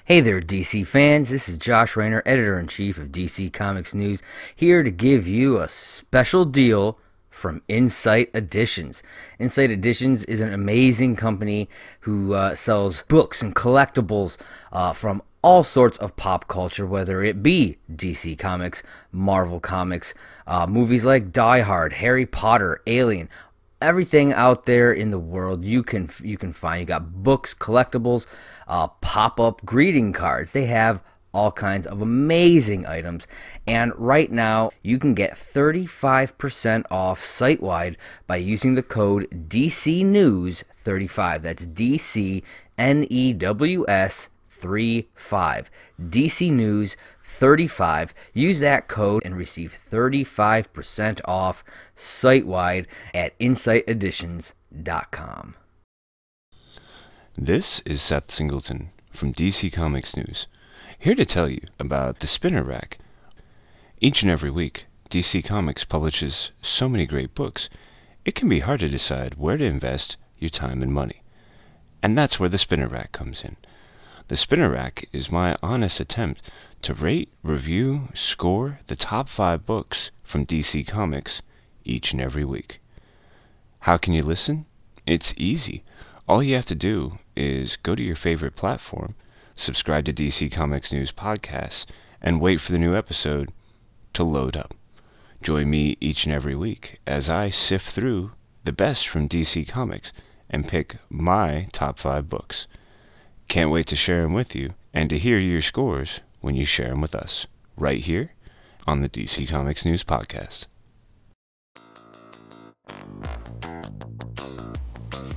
Hey there, DC fans. This is Josh Rayner, editor in chief of DC Comics News, here to give you a special deal from Insight Editions. Insight Editions is an amazing company who uh, sells books and collectibles uh, from all sorts of pop culture, whether it be DC Comics, Marvel Comics, uh, movies like Die Hard, Harry Potter, Alien, everything out there in the world you can you can find. You got books, collectibles, uh, pop-up greeting cards. They have all kinds of amazing items. And right now, you can get 35% off site wide by using the code DCNews35. That's D C N E W S 35. DC News 35. Use that code and receive 35% off site wide at insighteditions.com. This is Seth Singleton from DC Comics News here to tell you about the Spinner Rack. Each and every week, DC Comics publishes so many great books, it can be hard to decide where to invest your time and money. And that's where the Spinner Rack comes in. The Spinner Rack is my honest attempt to rate, review, score the top five books from DC Comics each and every week. How can you listen? It's easy. All you have to do is go to your favorite platform, subscribe to DC Comics News Podcasts, and wait for the new episode to load up. Join me each and every week as I sift through the best from DC Comics and pick my top five books. Can't wait to share them with you and to hear your scores when you share them with us, right here on the DC Comics News Podcast.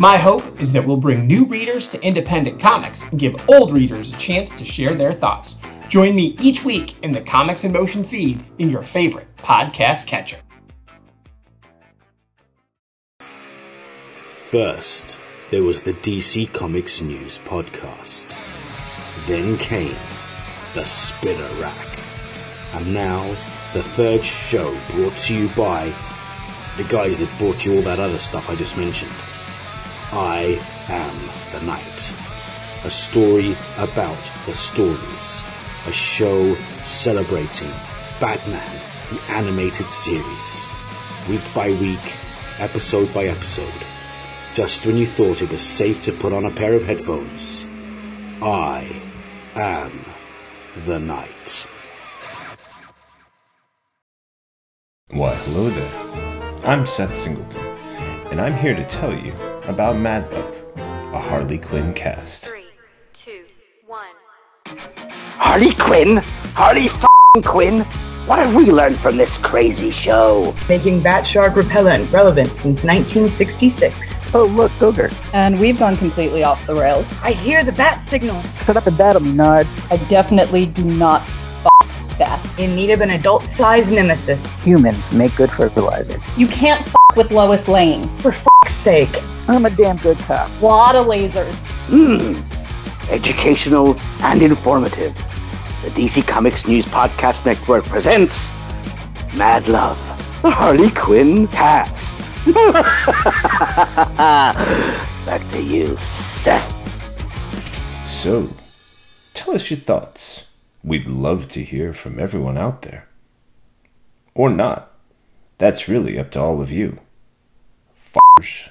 My hope is that we'll bring new readers to independent comics and give old readers a chance to share their thoughts. Join me each week in the Comics in Motion feed in your favorite podcast catcher. First, there was the DC Comics News podcast. Then came the Spinner Rack. And now, the third show brought to you by the guys that brought you all that other stuff I just mentioned. I Am the Night. A story about the stories. A show celebrating Batman, the animated series. Week by week, episode by episode. Just when you thought it was safe to put on a pair of headphones. I am the night. Why, hello there. I'm Seth Singleton, and I'm here to tell you about Mad Love, a Harley Quinn cast. Three, two, one. Harley Quinn? Harley f***ing Quinn? What have we learned from this crazy show? Making bat shark repellent relevant since 1966. Oh, look, Ogre. And we've gone completely off the rails. I hear the bat signal. Shut up and battle me, Nards. I definitely do not f that. In need of an adult-sized nemesis. Humans make good fertilizer. You can't f with Lois Lane. For f***'s sake. I'm a damn good cop. Lot of lasers. Mmm. Educational and informative. The DC Comics News Podcast Network presents Mad Love, the Harley Quinn cast. Back to you, Seth. So, tell us your thoughts. We'd love to hear from everyone out there. Or not. That's really up to all of you. F***ers.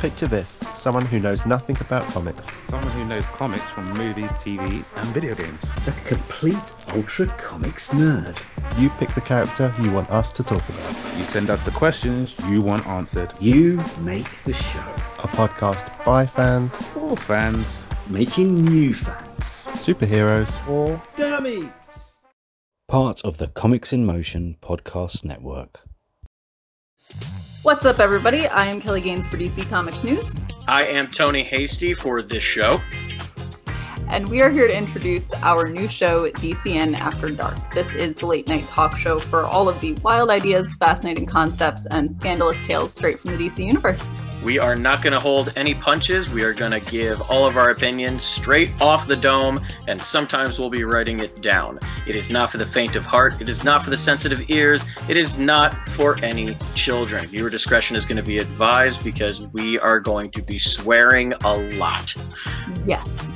Picture this someone who knows nothing about comics. Someone who knows comics from movies, TV, and video games. A complete ultra comics nerd. You pick the character you want us to talk about. You send us the questions you want answered. You make the show. A podcast by fans, For fans, Making new fans. superheroes, or Dummies. Part of the Comics in Motion podcast network. What's up, everybody? I am Kelly Gaines for DC Comics News, I am Tony Hasty for this show. and we are here to introduce our new show, DCN After Dark. This is the late night talk show for all of the wild ideas, fascinating concepts, and scandalous tales straight from the DC universe. We are not going to hold any punches. We are going to give all of our opinions straight off the dome, and sometimes we'll be writing it down. It is not for the faint of heart. It is not for the sensitive ears. It is not for any children. Viewer discretion is going to be advised because we are going to be swearing a lot. Yes.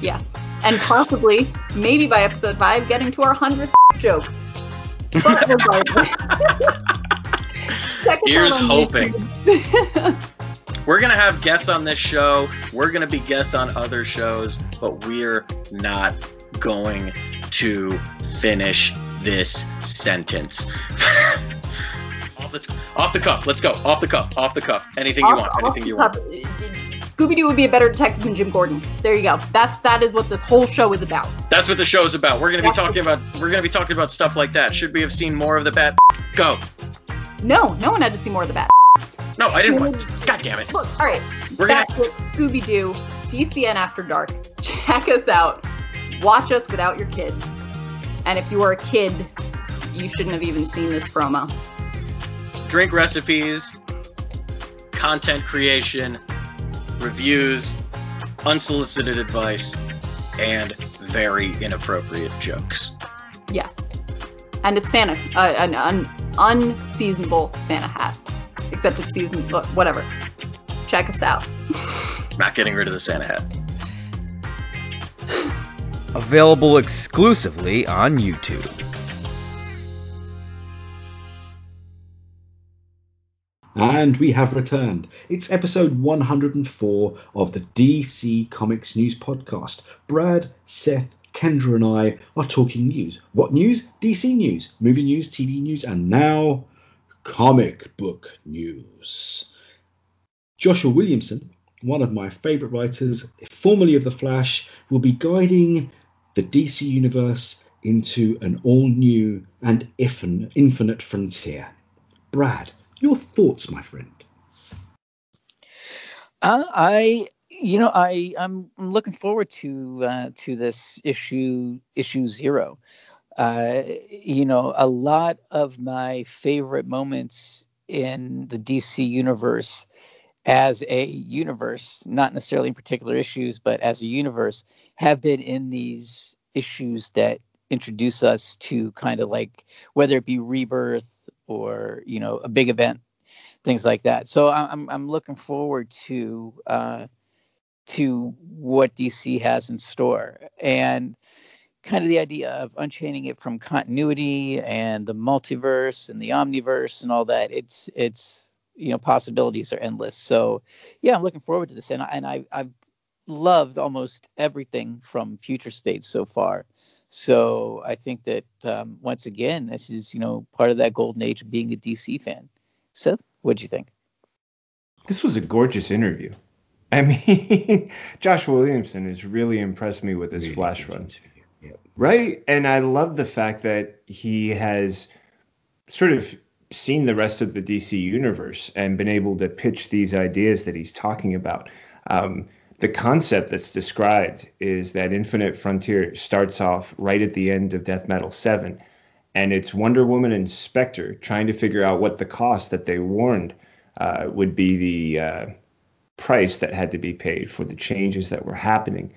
Yeah. And possibly, maybe by episode 5, getting to our 100th joke. But regardless. Here's hoping. We're going to have guests on this show. We're going to be guests on other shows, but we're not going to finish this sentence. off, the, off the cuff. Let's go. Off the cuff. Off the cuff. Anything you want. Anything the you want. Uh, Scooby Doo would be a better detective than Jim Gordon. There you go. That's that is what this whole show is about. That's what the show is about. We're going to be talking about we're going to be talking about stuff like that. Should we have seen more of the bat? Go. No, no one had to see more of the bat. No, I didn't want. God damn it. Look, all right. We're That's gonna- what Scooby Doo, DCN After Dark. Check us out. Watch us without your kids. And if you are a kid, you shouldn't have even seen this promo. Drink recipes. content creation, reviews, unsolicited advice, and very inappropriate jokes. Yes. And a Santa, uh, an un- unseasonable Santa hat. Except it's season, whatever. Check us out. Not getting rid of the Santa hat. Available exclusively on YouTube. And we have returned. It's episode 104 of the DC Comics News Podcast. Brad, Seth, Kendra, and I are talking news. What news? DC news, movie news, TV news, and now comic book news. Joshua Williamson, one of my favourite writers, formerly of The Flash, will be guiding the DC universe into an all new and infinite frontier. Brad, your thoughts, my friend? Uh, I, you know, I I'm looking forward to uh, to this issue issue zero. Uh, you know, a lot of my favorite moments in the DC universe as a universe, not necessarily in particular issues, but as a universe, have been in these issues that introduce us to kind of like whether it be rebirth or you know a big event, things like that. So I'm I'm looking forward to uh, to what DC has in store and kind of the idea of unchaining it from continuity and the multiverse and the omniverse and all that. It's it's you know possibilities are endless. So yeah, I'm looking forward to this and I, and I I've loved almost everything from Future State so far. So I think that um, once again, this is you know part of that golden age of being a DC fan. Seth, what do you think? This was a gorgeous interview. I mean, Josh Williamson has really impressed me with his really flash run. Right? And I love the fact that he has sort of seen the rest of the DC universe and been able to pitch these ideas that he's talking about. Um, the concept that's described is that Infinite Frontier starts off right at the end of Death Metal 7, and it's Wonder Woman and Spectre trying to figure out what the cost that they warned uh, would be the uh, price that had to be paid for the changes that were happening,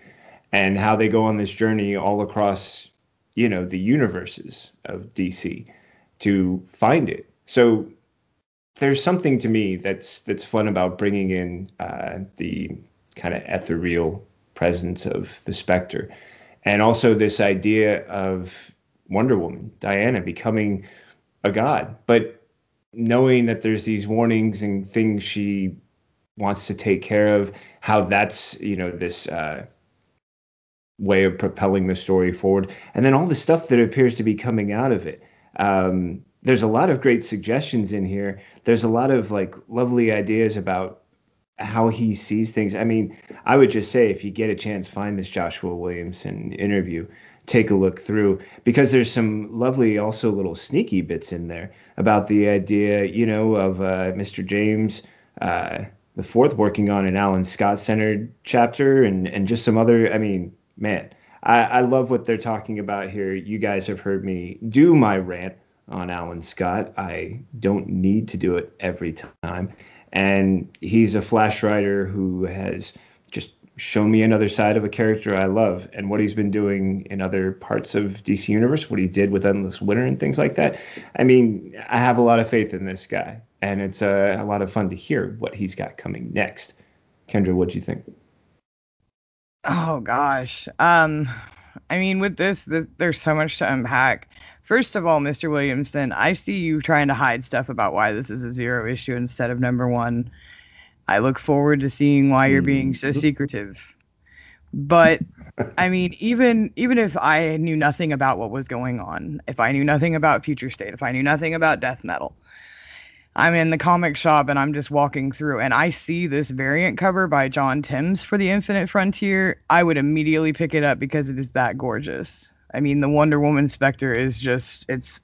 and how they go on this journey all across, you know, the universes of DC to find it. So there's something to me that's that's fun about bringing in uh, the kind of ethereal presence of the Spectre. And also this idea of Wonder Woman, Diana, becoming a god, but knowing that there's these warnings and things she wants to take care of, how that's, you know, this uh, way of propelling the story forward. And then all the stuff that appears to be coming out of it. Um, there's a lot of great suggestions in here. There's a lot of like lovely ideas about how he sees things. I mean, I would just say if you get a chance, find this Joshua Williamson interview, take a look through because there's some lovely, also little sneaky bits in there about the idea, you know, of uh, Mr. James uh, the fourth working on an Alan Scott centered chapter and and just some other. I mean, man, I, I love what they're talking about here. You guys have heard me do my rant on Alan Scott. I don't need to do it every time and he's a flash writer who has just shown me another side of a character I love and what he's been doing in other parts of DC Universe, what he did with Endless Winter and things like that. I mean, I have a lot of faith in this guy, and it's a, a lot of fun to hear what he's got coming next. Kendra, what do you think? Oh gosh, um, I mean, with this, this, there's so much to unpack. First of all, Mr. Williamson, I see you trying to hide stuff about why this is a zero issue instead of number one. I look forward to seeing why you're being so mm-hmm. secretive. But I mean, even even if I knew nothing about what was going on, if I knew nothing about Future State, if I knew nothing about Death Metal, I'm in the comic shop and I'm just walking through and I see this variant cover by John Timms for the Infinite Frontier, I would immediately pick it up because it is that gorgeous. I mean, the Wonder Woman Spectre is just, it's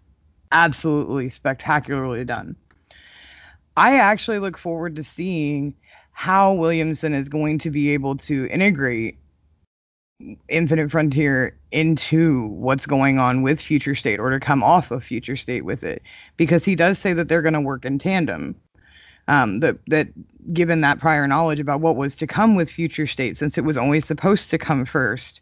absolutely spectacularly done. I actually look forward to seeing how Williamson is going to be able to integrate Infinite Frontier into what's going on with Future State or to come off of Future State with it because he does say that they're going to work in tandem. um, that that given that prior knowledge about what was to come with future state, since it was always supposed to come first,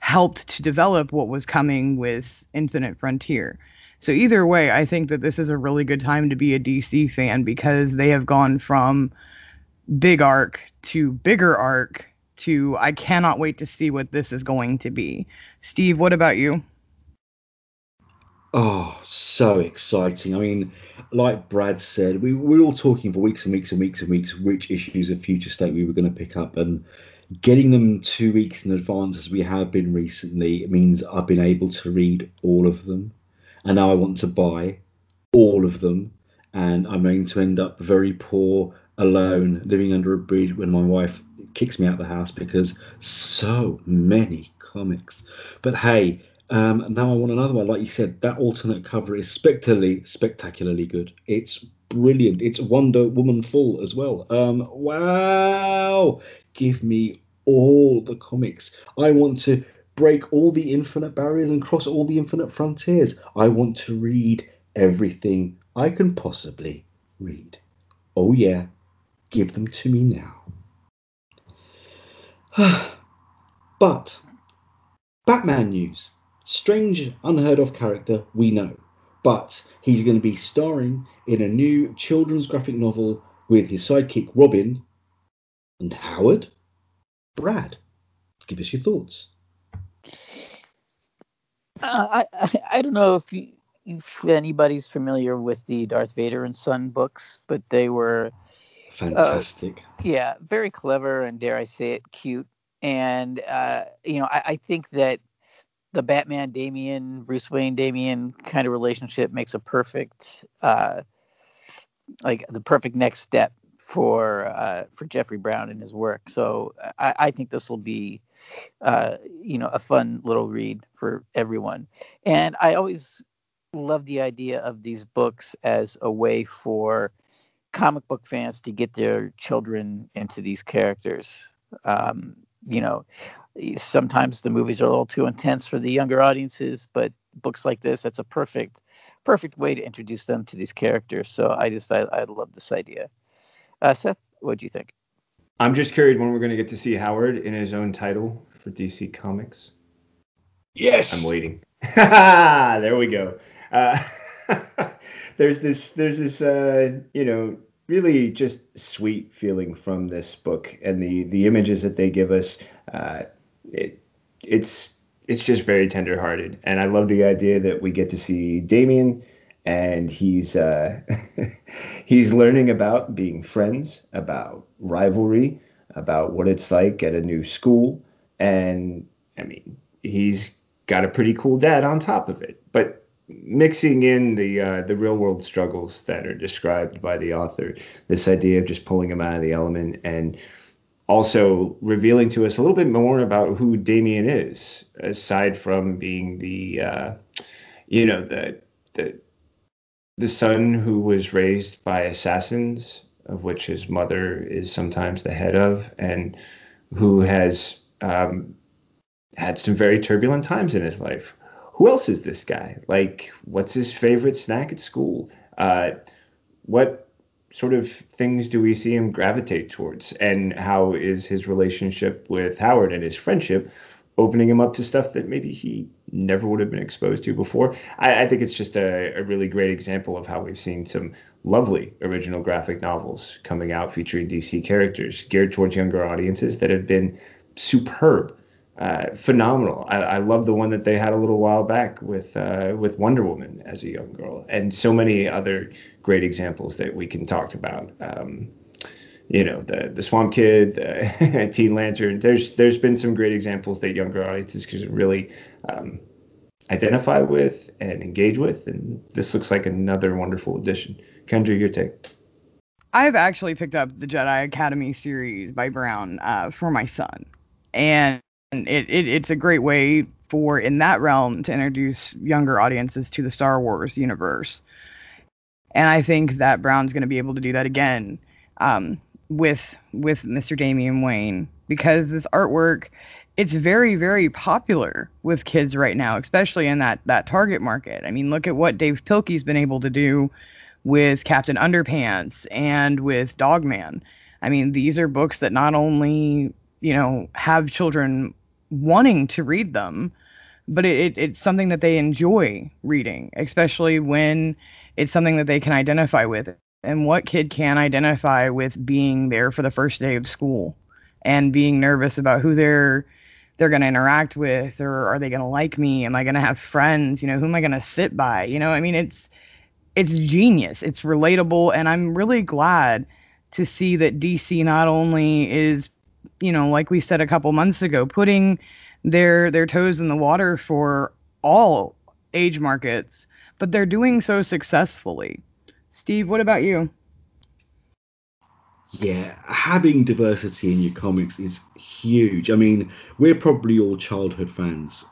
helped to develop what was coming with Infinite Frontier. So either way, I think that this is a really good time to be a DC fan because they have gone from big arc to bigger arc to I cannot wait to see what this is going to be. Steve, what about you? Oh, so exciting. I mean, like Brad said, we, we were all talking for weeks and weeks and weeks and weeks which issues of Future State we were going to pick up. And getting them two weeks in advance, as we have been recently, means I've been able to read all of them. And now I want to buy all of them. And I'm going to end up very poor, alone, living under a bridge when my wife kicks me out of the house because so many comics. But hey, um, now I want another one. Like you said, that alternate cover is spectacularly, spectacularly good. It's brilliant. It's Wonder Woman full as well. Um, wow! Give me all the comics. I want to break all the infinite barriers and cross all the infinite frontiers. I want to read everything I can possibly read. Oh yeah, give them to me now. but Batman news. Strange, unheard of character, we know. But he's going to be starring in a new children's graphic novel with his sidekick Robin and Howard. Brad, give us your thoughts. Uh, I, I don't know if, you, if anybody's familiar with the Darth Vader and Son books, but they were fantastic. Uh, yeah, very clever and dare I say it, cute. And uh, you know, I, I, think that the Batman Damian, Bruce Wayne Damian kind of relationship makes a perfect uh, like the perfect next step for uh, for Jeffrey Brown and his work. So I, I think this will be uh, you know a fun little read for everyone. And I always love the idea of these books as a way for comic book fans to get their children into these characters. Um, you know, sometimes the movies are a little too intense for the younger audiences, but books like this, that's a perfect, perfect way to introduce them to these characters. So I just, I, I love this idea. Uh, Seth, what do you think? I'm just curious when we're going to get to see Howard in his own title for DC Comics. Yes. I'm waiting. there we go. Uh, there's this, there's this, uh, you know, really just sweet feeling from this book and the the images that they give us. Uh, it it's it's just very tenderhearted, and I love the idea that we get to see Damian and he's uh, he's learning about being friends, about rivalry, about what it's like at a new school, and I mean he's got a pretty cool dad on top of it. But mixing in the uh, the real world struggles that are described by the author, this idea of just pulling him out of the element and also revealing to us a little bit more about who Damian is, aside from being the uh, you know the the the son who was raised by assassins, of which his mother is sometimes the head of, and who has um, had some very turbulent times in his life who else is this guy? Like, what's his favorite snack at school? Uh, what sort of things do we see him gravitate towards? And how is his relationship with Howard and his friendship opening him up to stuff that maybe he never would have been exposed to before? I, I think it's just a, a really great example of how we've seen some lovely original graphic novels coming out featuring DC characters geared towards younger audiences that have been superb uh, phenomenal. I, I, love the one that they had a little while back with uh, with Wonder Woman as a young girl, and so many other great examples that we can talk about. Um, you know, the the Swamp Kid, Teen Lantern. There's there's been some great examples that younger audiences can really um, identify with and engage with, and this looks like another wonderful addition. Kendra, your take. I've actually picked up the Jedi Academy series by Brown uh, for my son, and and it, it, it's a great way for in that realm to introduce younger audiences to the Star Wars universe. And I think that Brown's going to be able to do that again um, with with Mr. Damian Wayne because this artwork it's very very popular with kids right now, especially in that that target market. I mean, look at what Dav Pilkey's been able to do with Captain Underpants and with Dogman. I mean, these are books that not only, you know, have children wanting to read them, but it, it, it's something that they enjoy reading, especially when it's something that they can identify with. And what kid can identify with being there for the first day of school and being nervous about who they're they're going to interact with or are they going to like me? Am i going to have friends? You know who am i going to sit by? You know i mean it's it's genius. It's relatable. And i'm really glad to see that dc not only is you know like we said a couple months ago putting their their toes in the water for all age markets but they're doing so successfully steve what about you yeah, having diversity in your comics is huge. I mean, we're probably all childhood fans.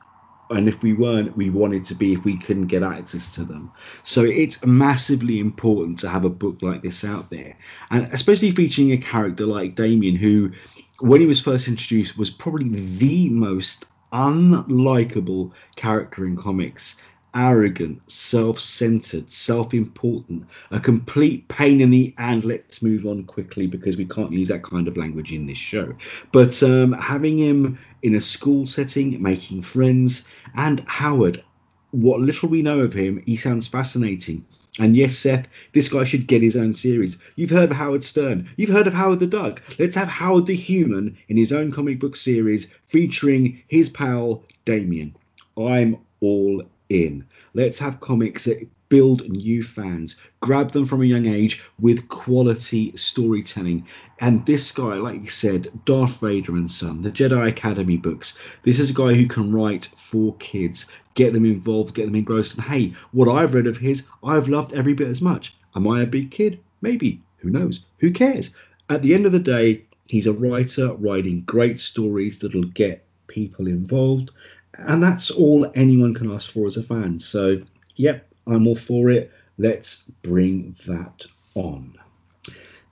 And if we weren't, we wanted to be if we couldn't get access to them. So it's massively important to have a book like this out there. And especially featuring a character like Damian, who, when he was first introduced, was probably the most unlikable character in comics arrogant, self centered, self important, a complete pain in the and let's move on quickly because we can't use that kind of language in this show. But um, having him in a school setting, making friends, and Howard, what little we know of him, he sounds fascinating. And yes, Seth, this guy should get his own series. You've heard of Howard Stern. You've heard of Howard the Duck. Let's have Howard the Human in his own comic book series featuring his pal Damian. I'm all in. Let's have comics that build new fans, grab them from a young age with quality storytelling. And this guy, like you said, Darth Vader and Son, the Jedi Academy books, this is a guy who can write for kids, get them involved, get them engrossed. And hey, what I've read of his, I've loved every bit as much. Am I a big kid? Maybe. Who knows? Who cares? At the end of the day, he's a writer writing great stories that'll get people involved and that's all anyone can ask for as a fan. So, yep, I'm all for it. Let's bring that on.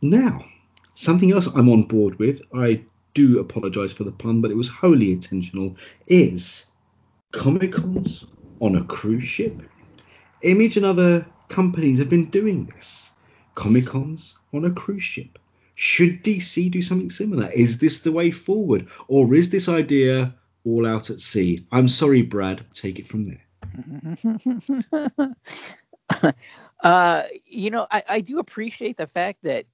Now, something else I'm on board with, I do apologize for the pun, but it was wholly intentional, is Comic Cons on a cruise ship. Image and other companies have been doing this. Comic Cons on a cruise ship. Should DC do something similar? Is this the way forward? Or is this idea all out at sea. I'm sorry, Brad. Take it from there. uh, you know, I, I do appreciate the fact that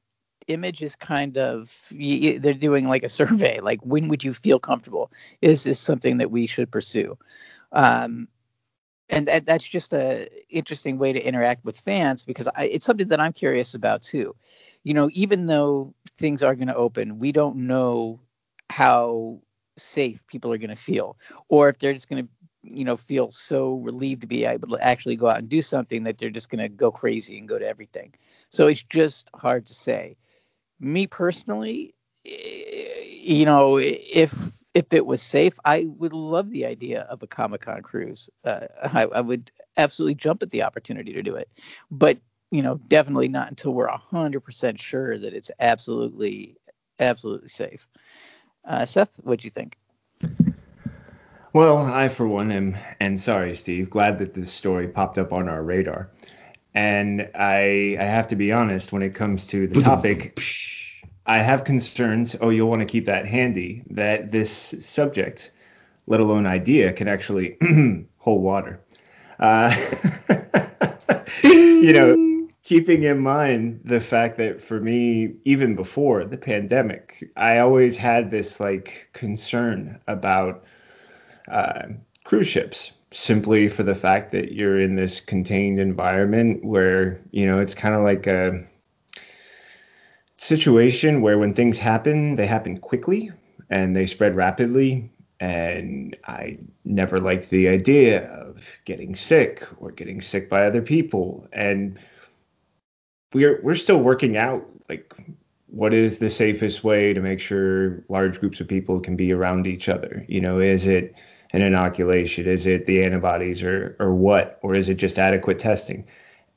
image is kind of they're doing like a survey like when would you feel comfortable? Is this something that we should pursue? Um, and that, that's just a interesting way to interact with fans because I, it's something that i'm curious about too. You know even though things are going to open we don't know how safe people are going to feel, or if they're just going to you know feel so relieved to be able to actually go out and do something that they're just going to go crazy and go to everything. So it's just hard to say. Me personally, eh, you know, if if it was safe, I would love the idea of a Comic Con cruise. Uh, I, I would absolutely jump at the opportunity to do it, but you know, definitely not until we're hundred percent sure that it's absolutely absolutely safe. Uh, Seth, what do you think? Well, I for one am, and sorry, Steve, glad that this story popped up on our radar. And I, I have to be honest when it comes to the topic. I have concerns. Oh, you'll want to keep that handy. That this subject, let alone idea, can actually hold water. Uh, you know, keeping in mind the fact that for me, even before the pandemic, I always had this like concern about uh, cruise ships simply for the fact that you're in this contained environment where, you know, it's kind of like a situation where when things happen, they happen quickly and they spread rapidly. And I never liked the idea of getting sick or getting sick by other people. And we're we're still working out like what is the safest way to make sure large groups of people can be around each other? You know, is it an inoculation? Is it the antibodies or or what? Or is it just adequate testing?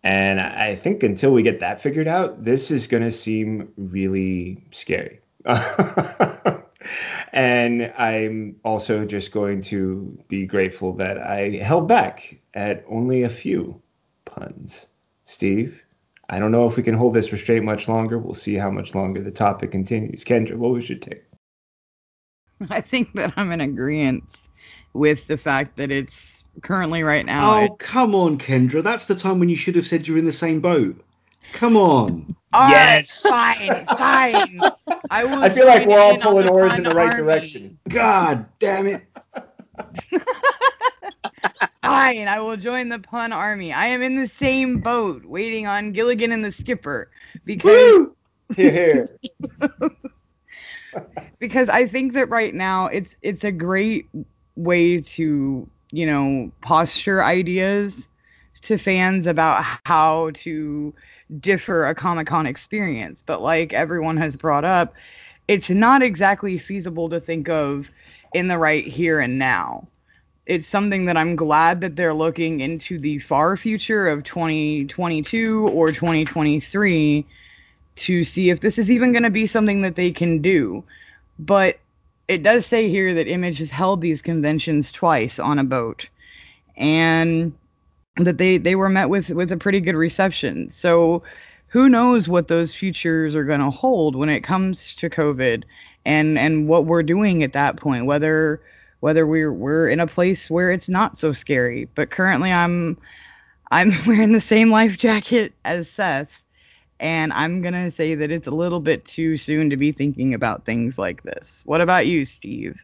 And I think until we get that figured out, this is going to seem really scary. and I'm also just going to be grateful that I held back at only a few puns. Steve? I don't know if we can hold this restraint much longer. We'll see how much longer the topic continues. Kendra, what was your take? I think that I'm in agreement with the fact that it's currently right now. Oh, it- come on, Kendra. That's the time when you should have said you're in the same boat. Come on. All right, Yes. fine, fine. I will. I feel like we're all pulling oars in the right army. direction. God damn it. Fine, I will join the pun army. I am in the same boat, waiting on Gilligan and the skipper because Hear, hear. because I think that right now it's it's a great way to you know posture ideas to fans about how to differ a Comic Con experience. But like everyone has brought up, it's not exactly feasible to think of in the right here and now. It's something that I'm glad that they're looking into the far future of 2022 or 2023 to see if this is even going to be something that they can do. But it does say here that Image has held these conventions twice on a boat, and that they they were met with with a pretty good reception. So who knows what those futures are going to hold when it comes to COVID and and what we're doing at that point, whether whether we're we're in a place where it's not so scary. But currently I'm I'm wearing the same life jacket as Seth and I'm going to say that it's a little bit too soon to be thinking about things like this. What about you, Steve?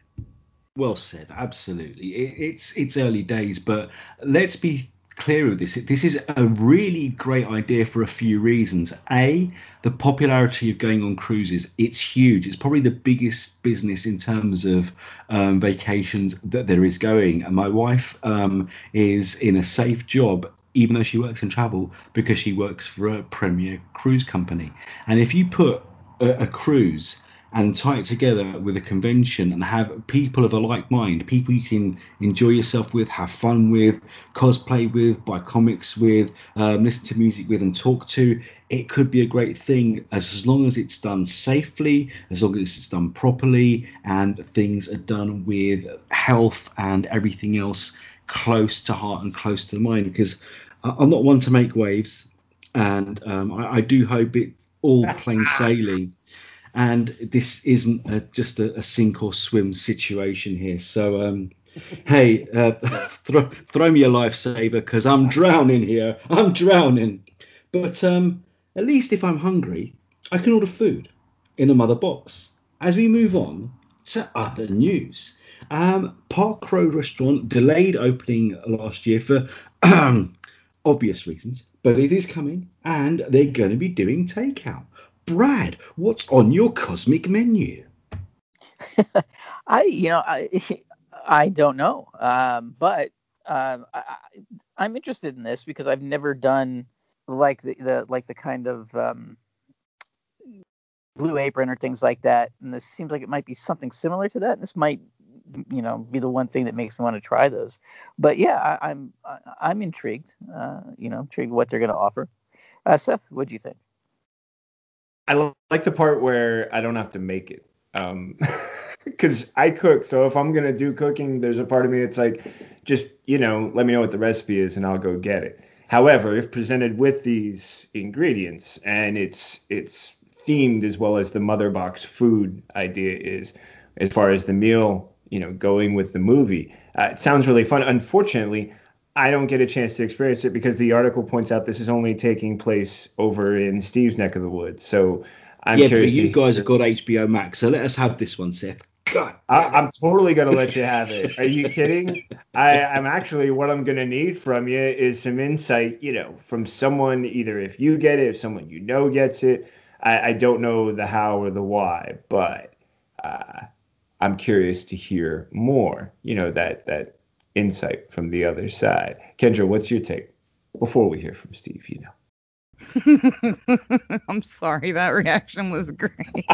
Well said. Absolutely. It, it's it's early days, but let's be clear of this. This is a really great idea for a few reasons. A, the popularity of going on cruises. It's huge. It's probably the biggest business in terms of um, vacations that there is going. And my wife um, is in a safe job even though she works in travel because she works for a premier cruise company. And if you put a, a cruise and tie it together with a convention and have people of a like mind, people you can enjoy yourself with, have fun with, cosplay with, buy comics with, um, listen to music with, and talk to, it could be a great thing as, as long as it's done safely, as long as it's done properly, and things are done with health and everything else close to heart and close to the mind. Because I'm not one to make waves, and um, I, I do hope it all plain sailing and this isn't a, just a, a sink or swim situation here. So, um, hey, uh, throw, throw me a lifesaver because I'm drowning here. I'm drowning. But um, at least if I'm hungry, I can order food in a mother box. As we move on to other news, um, Park Row Restaurant delayed opening last year for obvious reasons, but it is coming and they're going to be doing takeout. Brad, what's on your cosmic menu? I, you know, I, I don't know, um, but um, I, I'm interested in this because I've never done like the, the like the kind of um, blue apron or things like that, and this seems like it might be something similar to that. And this might, you know, be the one thing that makes me want to try those. But yeah, I, I'm I, I'm intrigued. Uh, you know, intrigued what they're going to offer. Uh, Seth, what do you think? I li- like the part where I don't have to make it. Um, because I cook. So if I'm gonna do cooking, there's a part of me that's like, just you know, let me know what the recipe is and I'll go get it. However, if presented with these ingredients and it's it's themed as well as the mother box food idea is, as far as the meal, you know, going with the movie, uh, it sounds really fun. Unfortunately, I don't get a chance two experience it because the article points out this is only taking place over in Steve's neck of the woods. So I'm yeah, but you to guys have got HBO Max, so let us have this one, Seth. God, I, I'm totally gonna let you have it. Are you kidding? I, I'm actually what I'm gonna need from you is some insight, you know, from someone either if you get it, if someone you know gets it. I, I don't know the how or the why, but uh, I'm curious to hear more. You know that that insight from the other side. Kendra, what's your take? Before we hear from Steve, you know. I'm sorry, that reaction was great.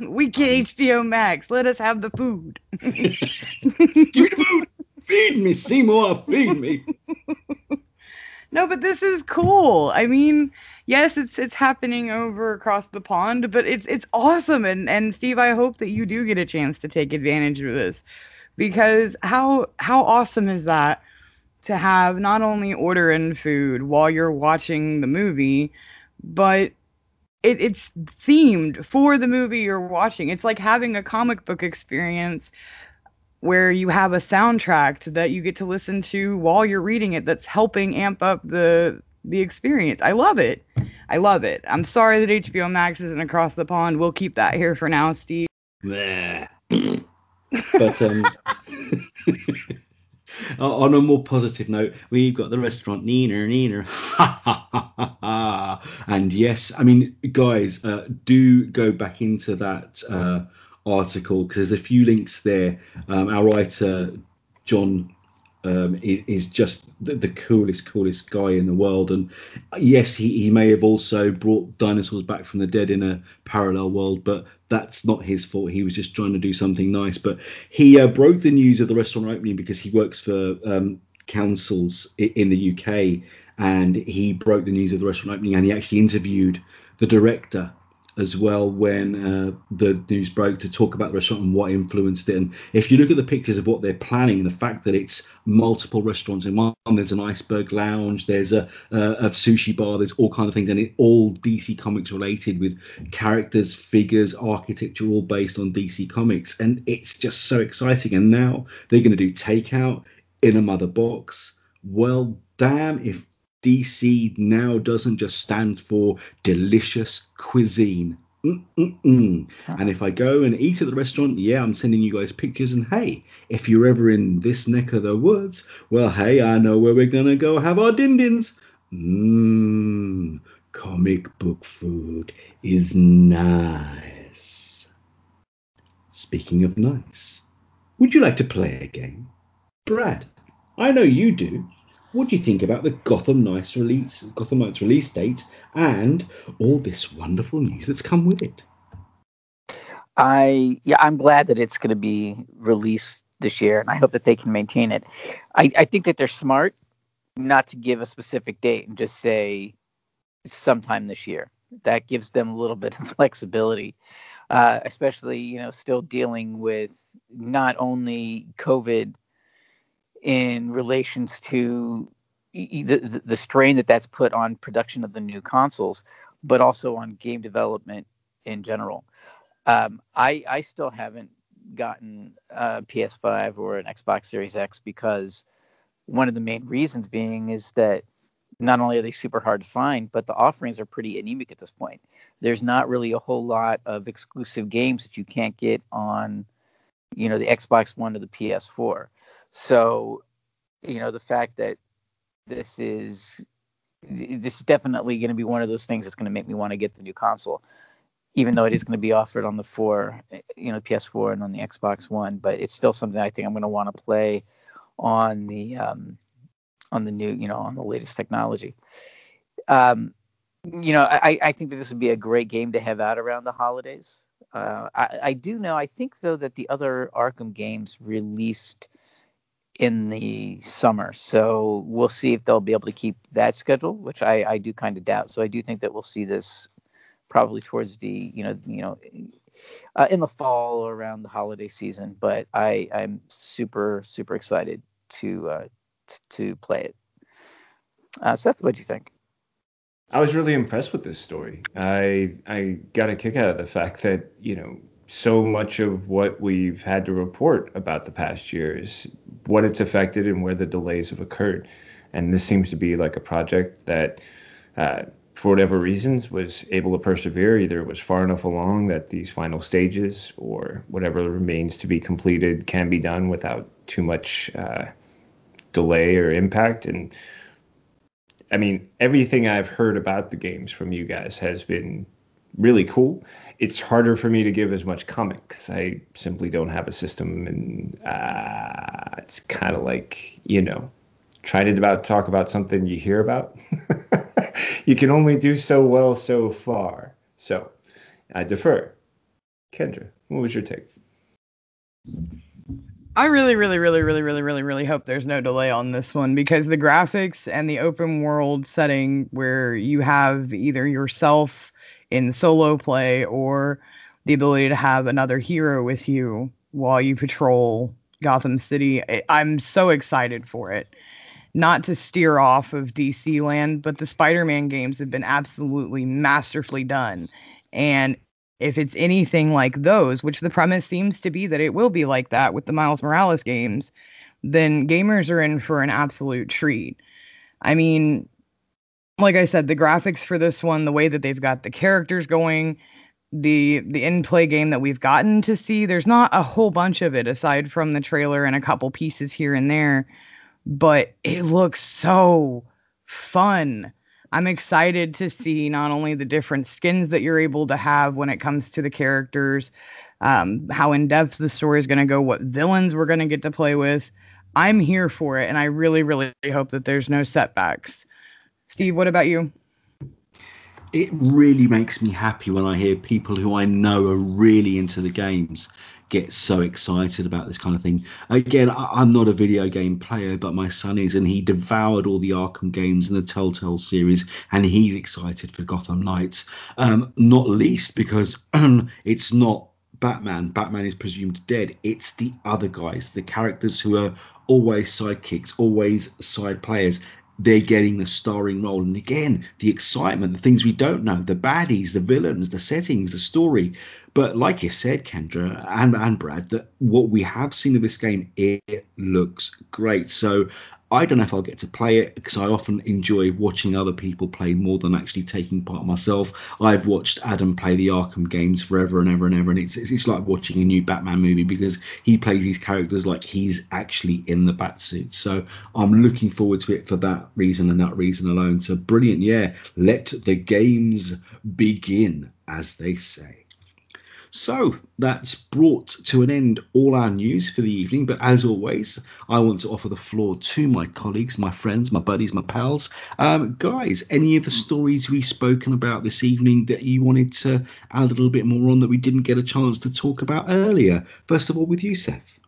we get HBO Max. Let us have the food. Give me the food. Feed me, Seymour. Feed me. No, but this is cool. I mean, yes, it's it's happening over across the pond, but it's it's awesome. And and Steve, I hope that you do get a chance to take advantage of this because how how awesome is that to have not only order in food while you're watching the movie, but it, it's themed for the movie you're watching. It's like having a comic book experience where you have a soundtrack that you get to listen to while you're reading it that's helping amp up the the experience. I love it. I love it. I'm sorry that HBO Max isn't across the pond. We'll keep that here for now, Steve. But um, on a more positive note, we've got the restaurant and Neener. and yes, I mean, guys, uh, do go back into that uh, article because there's a few links there. Um, our writer John um, is, is, just the, the, coolest, coolest guy in the world. And yes, he, he may have also brought dinosaurs back from the dead in a parallel world, but that's not his fault. He was just trying to do something nice. But he uh, broke the news of the restaurant opening because he works for um, councils in the UK, and he broke the news of the restaurant opening, and he actually interviewed the director as well when uh, the news broke to talk about the restaurant and what influenced it. And if you look at the pictures of what they're planning, the fact that it's multiple restaurants in one, there's an iceberg lounge, there's a, a, sushi bar, there's all kinds of things, and it all DC Comics related with characters, figures, architecture, all based on DC Comics, and it's just so exciting. And now they're going to do takeout in a mother box. Well, damn if DC now doesn't just stand for delicious cuisine. Mm-mm-mm. And if I go and eat at the restaurant, yeah, I'm sending you guys pictures. And hey, if you're ever in this neck of the woods, well, hey, I know where we're gonna go have our din dins. Mmm, comic book food is nice. Speaking of nice, would you like to play a game? Brad, I know you do. What do you think about the Gotham Knights release, Gotham Knights release date, and all this wonderful news that's come with it? I yeah, I'm glad that it's going to be released this year, and I hope that they can maintain it. I, I think that they're smart not to give a specific date and just say sometime this year. That gives them a little bit of flexibility, uh, especially you know still dealing with not only COVID in relations to the, the strain that that's put on production of the new consoles, but also on game development in general. Um, I I still haven't gotten a PS5 or an Xbox Series X because one of the main reasons being is that not only are they super hard to find, but the offerings are pretty anemic at this point. There's not really a whole lot of exclusive games that you can't get on, you know, the Xbox One or the PS4. So, you know, the fact that this is this is definitely going to be one of those things that's going to make me want to get the new console, even though it is going to be offered on the four, you know, PS4 and on the Xbox One. But it's still something I think I'm going to want to play on the um, on the new, you know, on the latest technology. Um, you know, I, I think that this would be a great game to have out around the holidays. Uh, I, I do know. I think though that the other Arkham games released in the summer. So we'll see if they'll be able to keep that schedule, which I, I do kind of doubt. So I do think that we'll see this probably towards the you know you know uh, in the fall or around the holiday season. But I I'm super super excited to uh, t- to play it. Uh, Seth, what do you think? I was really impressed with this story. I I got a kick out of the fact that you know so much of what we've had to report about the past year is what it's affected and where the delays have occurred. And this seems to be like a project that, uh, for whatever reasons, was able to persevere. Either it was far enough along that these final stages or whatever remains to be completed can be done without too much uh, delay or impact. And I mean, everything I've heard about the games from you guys has been really cool it's harder for me to give as much comment because I simply don't have a system, and uh, it's kind of like you know, trying to about talk about something you hear about. you can only do so well so far. So I defer. Kendra, what was your take? I really, really, really, really, really, really, really hope there's no delay on this one because the graphics and the open world setting where you have either yourself in solo play or the ability to have another hero with you while you patrol Gotham City. I'm so excited for it. not to steer off of DC land, but the Spider-Man games have been absolutely masterfully done. And if it's anything like those, which the premise seems to be that it will be like that with the Miles Morales games, then gamers are in for an absolute treat. I mean, like I said, the graphics for this one, the way that they've got the characters going, the the in-play game that we've gotten to see, there's not a whole bunch of it aside from the trailer and a couple pieces here and there, but it looks so fun. I'm excited to see not only the different skins that you're able to have when it comes to the characters, um, how in depth the story is going to go, what villains we're going to get to play with. I'm here for it, and I really, really hope that there's no setbacks. Steve, what about you? It really makes me happy when I hear people who I know are really into the games get so excited about this kind of thing. Again, I'm not a video game player, but my son is, and he devoured all the Arkham games and the Telltale series, and he's excited for Gotham Knights. Um, not least because it's not Batman. Batman is presumed dead. It's the other guys, the characters who are always sidekicks, always side players they're getting the starring role. And again, the excitement, the things we don't know, the baddies, the villains, the settings, the story. But like you said, Kendra and, and Brad, that what we have seen of this game, it looks great. So I don't know if I'll get to play it because I often enjoy watching other people play more than actually taking part myself. I've watched Adam play the Arkham games forever and ever and ever, and it's it's like watching a new Batman movie because he plays these characters like he's actually in the Batsuit. So I'm looking forward to it for that reason and that reason alone. So brilliant, yeah. Let the games begin, as they say. So that's brought to an end all our news for the evening. But as always, I want to offer the floor to my colleagues, my friends, my buddies, my pals. Um, guys, any of the stories we've spoken about this evening that you wanted to add a little bit more on that we didn't get a chance to talk about earlier? First of all, with you, Seth.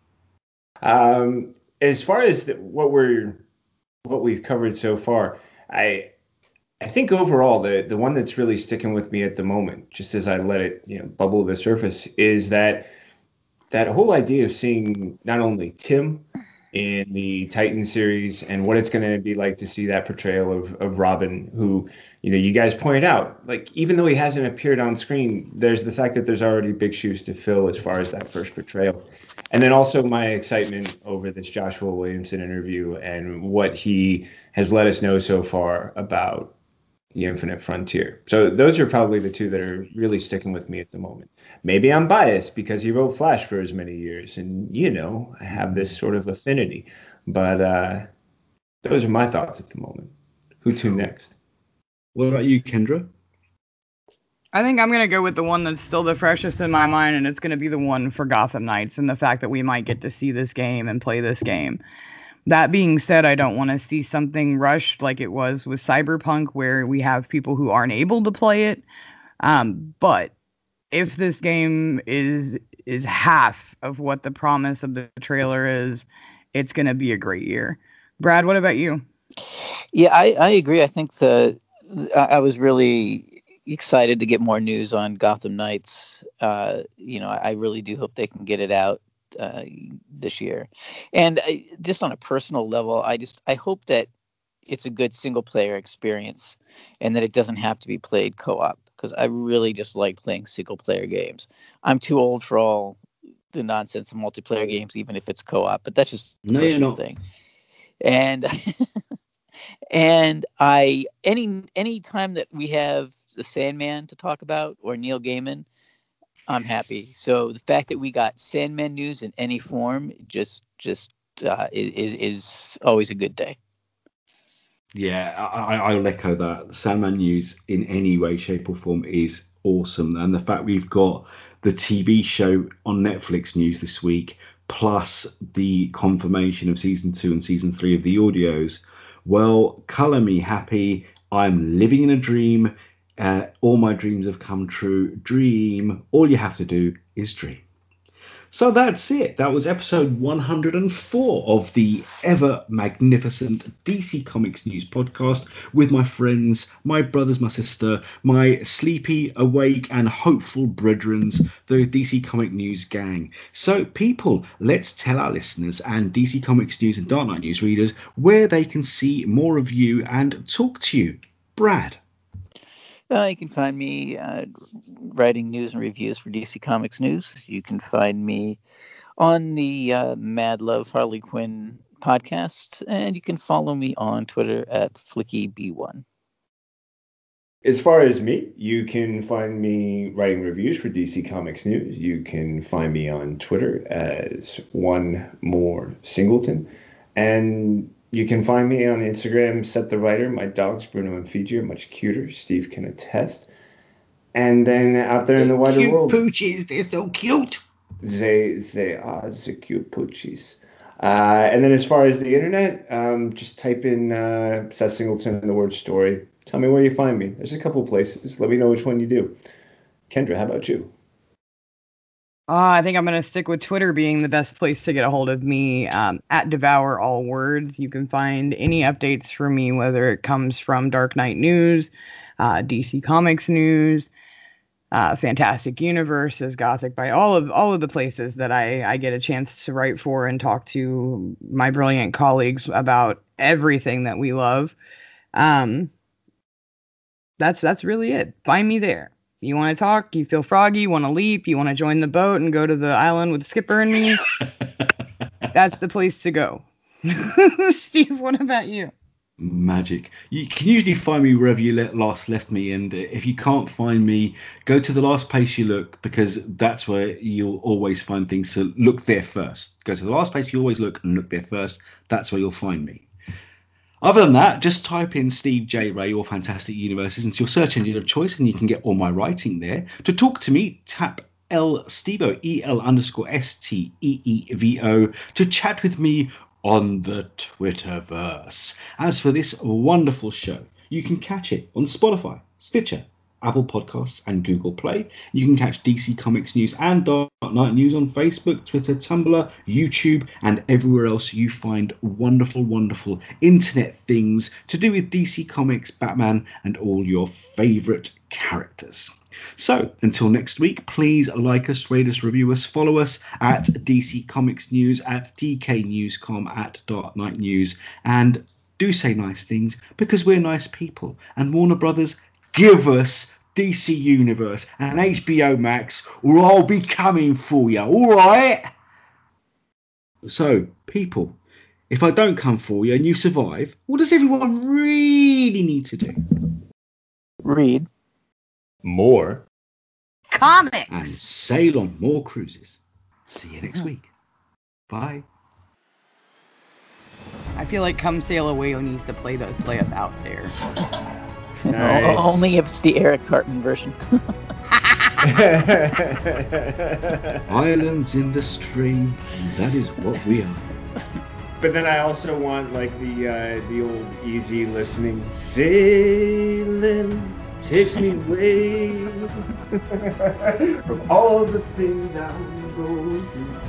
Um, as far as the, what we're what we've covered so far, I I think overall the the one that's really sticking with me at the moment, just as I let it you know bubble to the surface, is that that whole idea of seeing not only Tim in the Titan series and what it's going to be like to see that portrayal of, of Robin, who, you know, you guys pointed out, like, even though he hasn't appeared on screen, there's the fact that there's already big shoes to fill as far as that first portrayal. And then also my excitement over this Joshua Williamson interview and what he has let us know so far about the Infinite Frontier. So those are probably the two that are really sticking with me at the moment. Maybe I'm biased because he wrote Flash for as many years, and you know I have this sort of affinity. But uh, those are my thoughts at the moment. Who to next? What about you, Kendra? I think I'm gonna go with the one that's still the freshest in my mind, and it's gonna be the one for Gotham Knights, and the fact that we might get to see this game and play this game. That being said, I don't want to see something rushed like it was with Cyberpunk, where we have people who aren't able to play it. Um, but if this game is is half of what the promise of the trailer is, it's going to be a great year. Brad, what about you? Yeah, I, I agree. I think the I was really excited to get more news on Gotham Knights. Uh, you know, I really do hope they can get it out uh, this year. And I, just on a personal level, I just I hope that it's a good single player experience and that it doesn't have to be played co-op because I really just like playing single player games. I'm too old for all the nonsense of multiplayer games, even if it's co-op. But that's just no, you know. thing. And and I any any time that we have the Sandman to talk about or Neil Gaiman, I'm happy. So the fact that we got Sandman news in any form just just uh, is is always a good day. Yeah, I, I'll echo that. Sandman news in any way, shape, or form is awesome, and the fact we've got the TV show on Netflix news this week, plus the confirmation of season two and season three of the audios. Well, color me happy. I'm living in a dream. Uh, all my dreams have come true. Dream. All you have to do is dream. So that's it. That was episode 104 of the ever magnificent DC Comics News podcast with my friends, my brothers, my sister, my sleepy, awake, and hopeful brethrens, the DC Comic News gang. So, people, let's tell our listeners and DC Comics News and Dark Knight News readers where they can see more of you and talk to you. Brad. Uh, you can find me uh, writing news and reviews for DC Comics News. You can find me on the uh, Mad Love Harley Quinn podcast, and you can follow me on Twitter at FlickyB1. As far as me, you can find me writing reviews for DC Comics News. You can find me on Twitter as one more Singleton, and you can find me on Instagram, Set the Writer. My dogs, Bruno and Fiji, are much cuter. Steve can attest. And then out there in the wider cute world, poochies, they're so cute. they they are the cute poochies. Uh, and then as far as the internet, um, just type in uh, Seth Singleton and the word story. Tell me where you find me. There's a couple of places. Let me know which one you do. Kendra, how about you? Uh, I think I'm going to stick with Twitter being the best place to get a hold of me. Um, at Devour All Words, you can find any updates from me, whether it comes from Dark Knight News, uh, DC Comics News, uh, Fantastic Universes, Gothic by all of all of the places that I, I get a chance to write for and talk to my brilliant colleagues about everything that we love. Um, that's that's really it. Find me there. You want to talk? You feel froggy? You want to leap? You want to join the boat and go to the island with Skipper and me? That's the place to go. Steve, what about you? Magic. You can usually find me wherever you let, last left me, and if you can't find me, go to the last place you look because that's where you'll always find things. So look there first. Go to the last place you always look and look there first. That's where you'll find me. Other than that, just type in Steve J. Ray or Fantastic Universes into your search engine of choice, and you can get all my writing there. To talk to me, tap L Stevo, E L underscore S T E E V O, to chat with me on the Twitterverse. As for this wonderful show, you can catch it on Spotify, Stitcher, Apple Podcasts, and Google Play. You can catch DC Comics News and Dark Knight News on Facebook, Twitter, Tumblr, YouTube, and everywhere else you find wonderful, wonderful internet things to do with DC Comics, Batman, and all your favorite characters. So, until next week, please like us, rate us, review us, follow us at DC Comics News, at DK Newscom, at Dark Knight News, and do say nice things because we're nice people. And Warner Brothers, give us DC Universe and HBO Max, or I'll be coming for you, alright? So, people, if I don't come for you and you survive, what does everyone really need to do? Read. More. Comics. And sail on more cruises. See you next hmm. week. Bye. I feel like Come Sail Away needs to play the play us out there. Nice. O- Only if it's the Eric Cartman version. Islands in the stream, that is what we are. But then I also want like the uh, the old easy listening sailing takes me away from all the things I'm going through.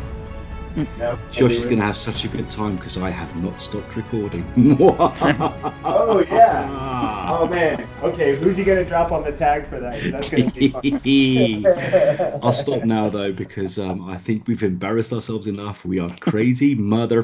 No, Josh is going to have such a good time because I have not stopped recording. Oh yeah. Oh man. Okay, who's he gonna drop on the tag for that? That's gonna be fun. I'll stop now though because um, I think we've embarrassed ourselves enough. We are crazy mother.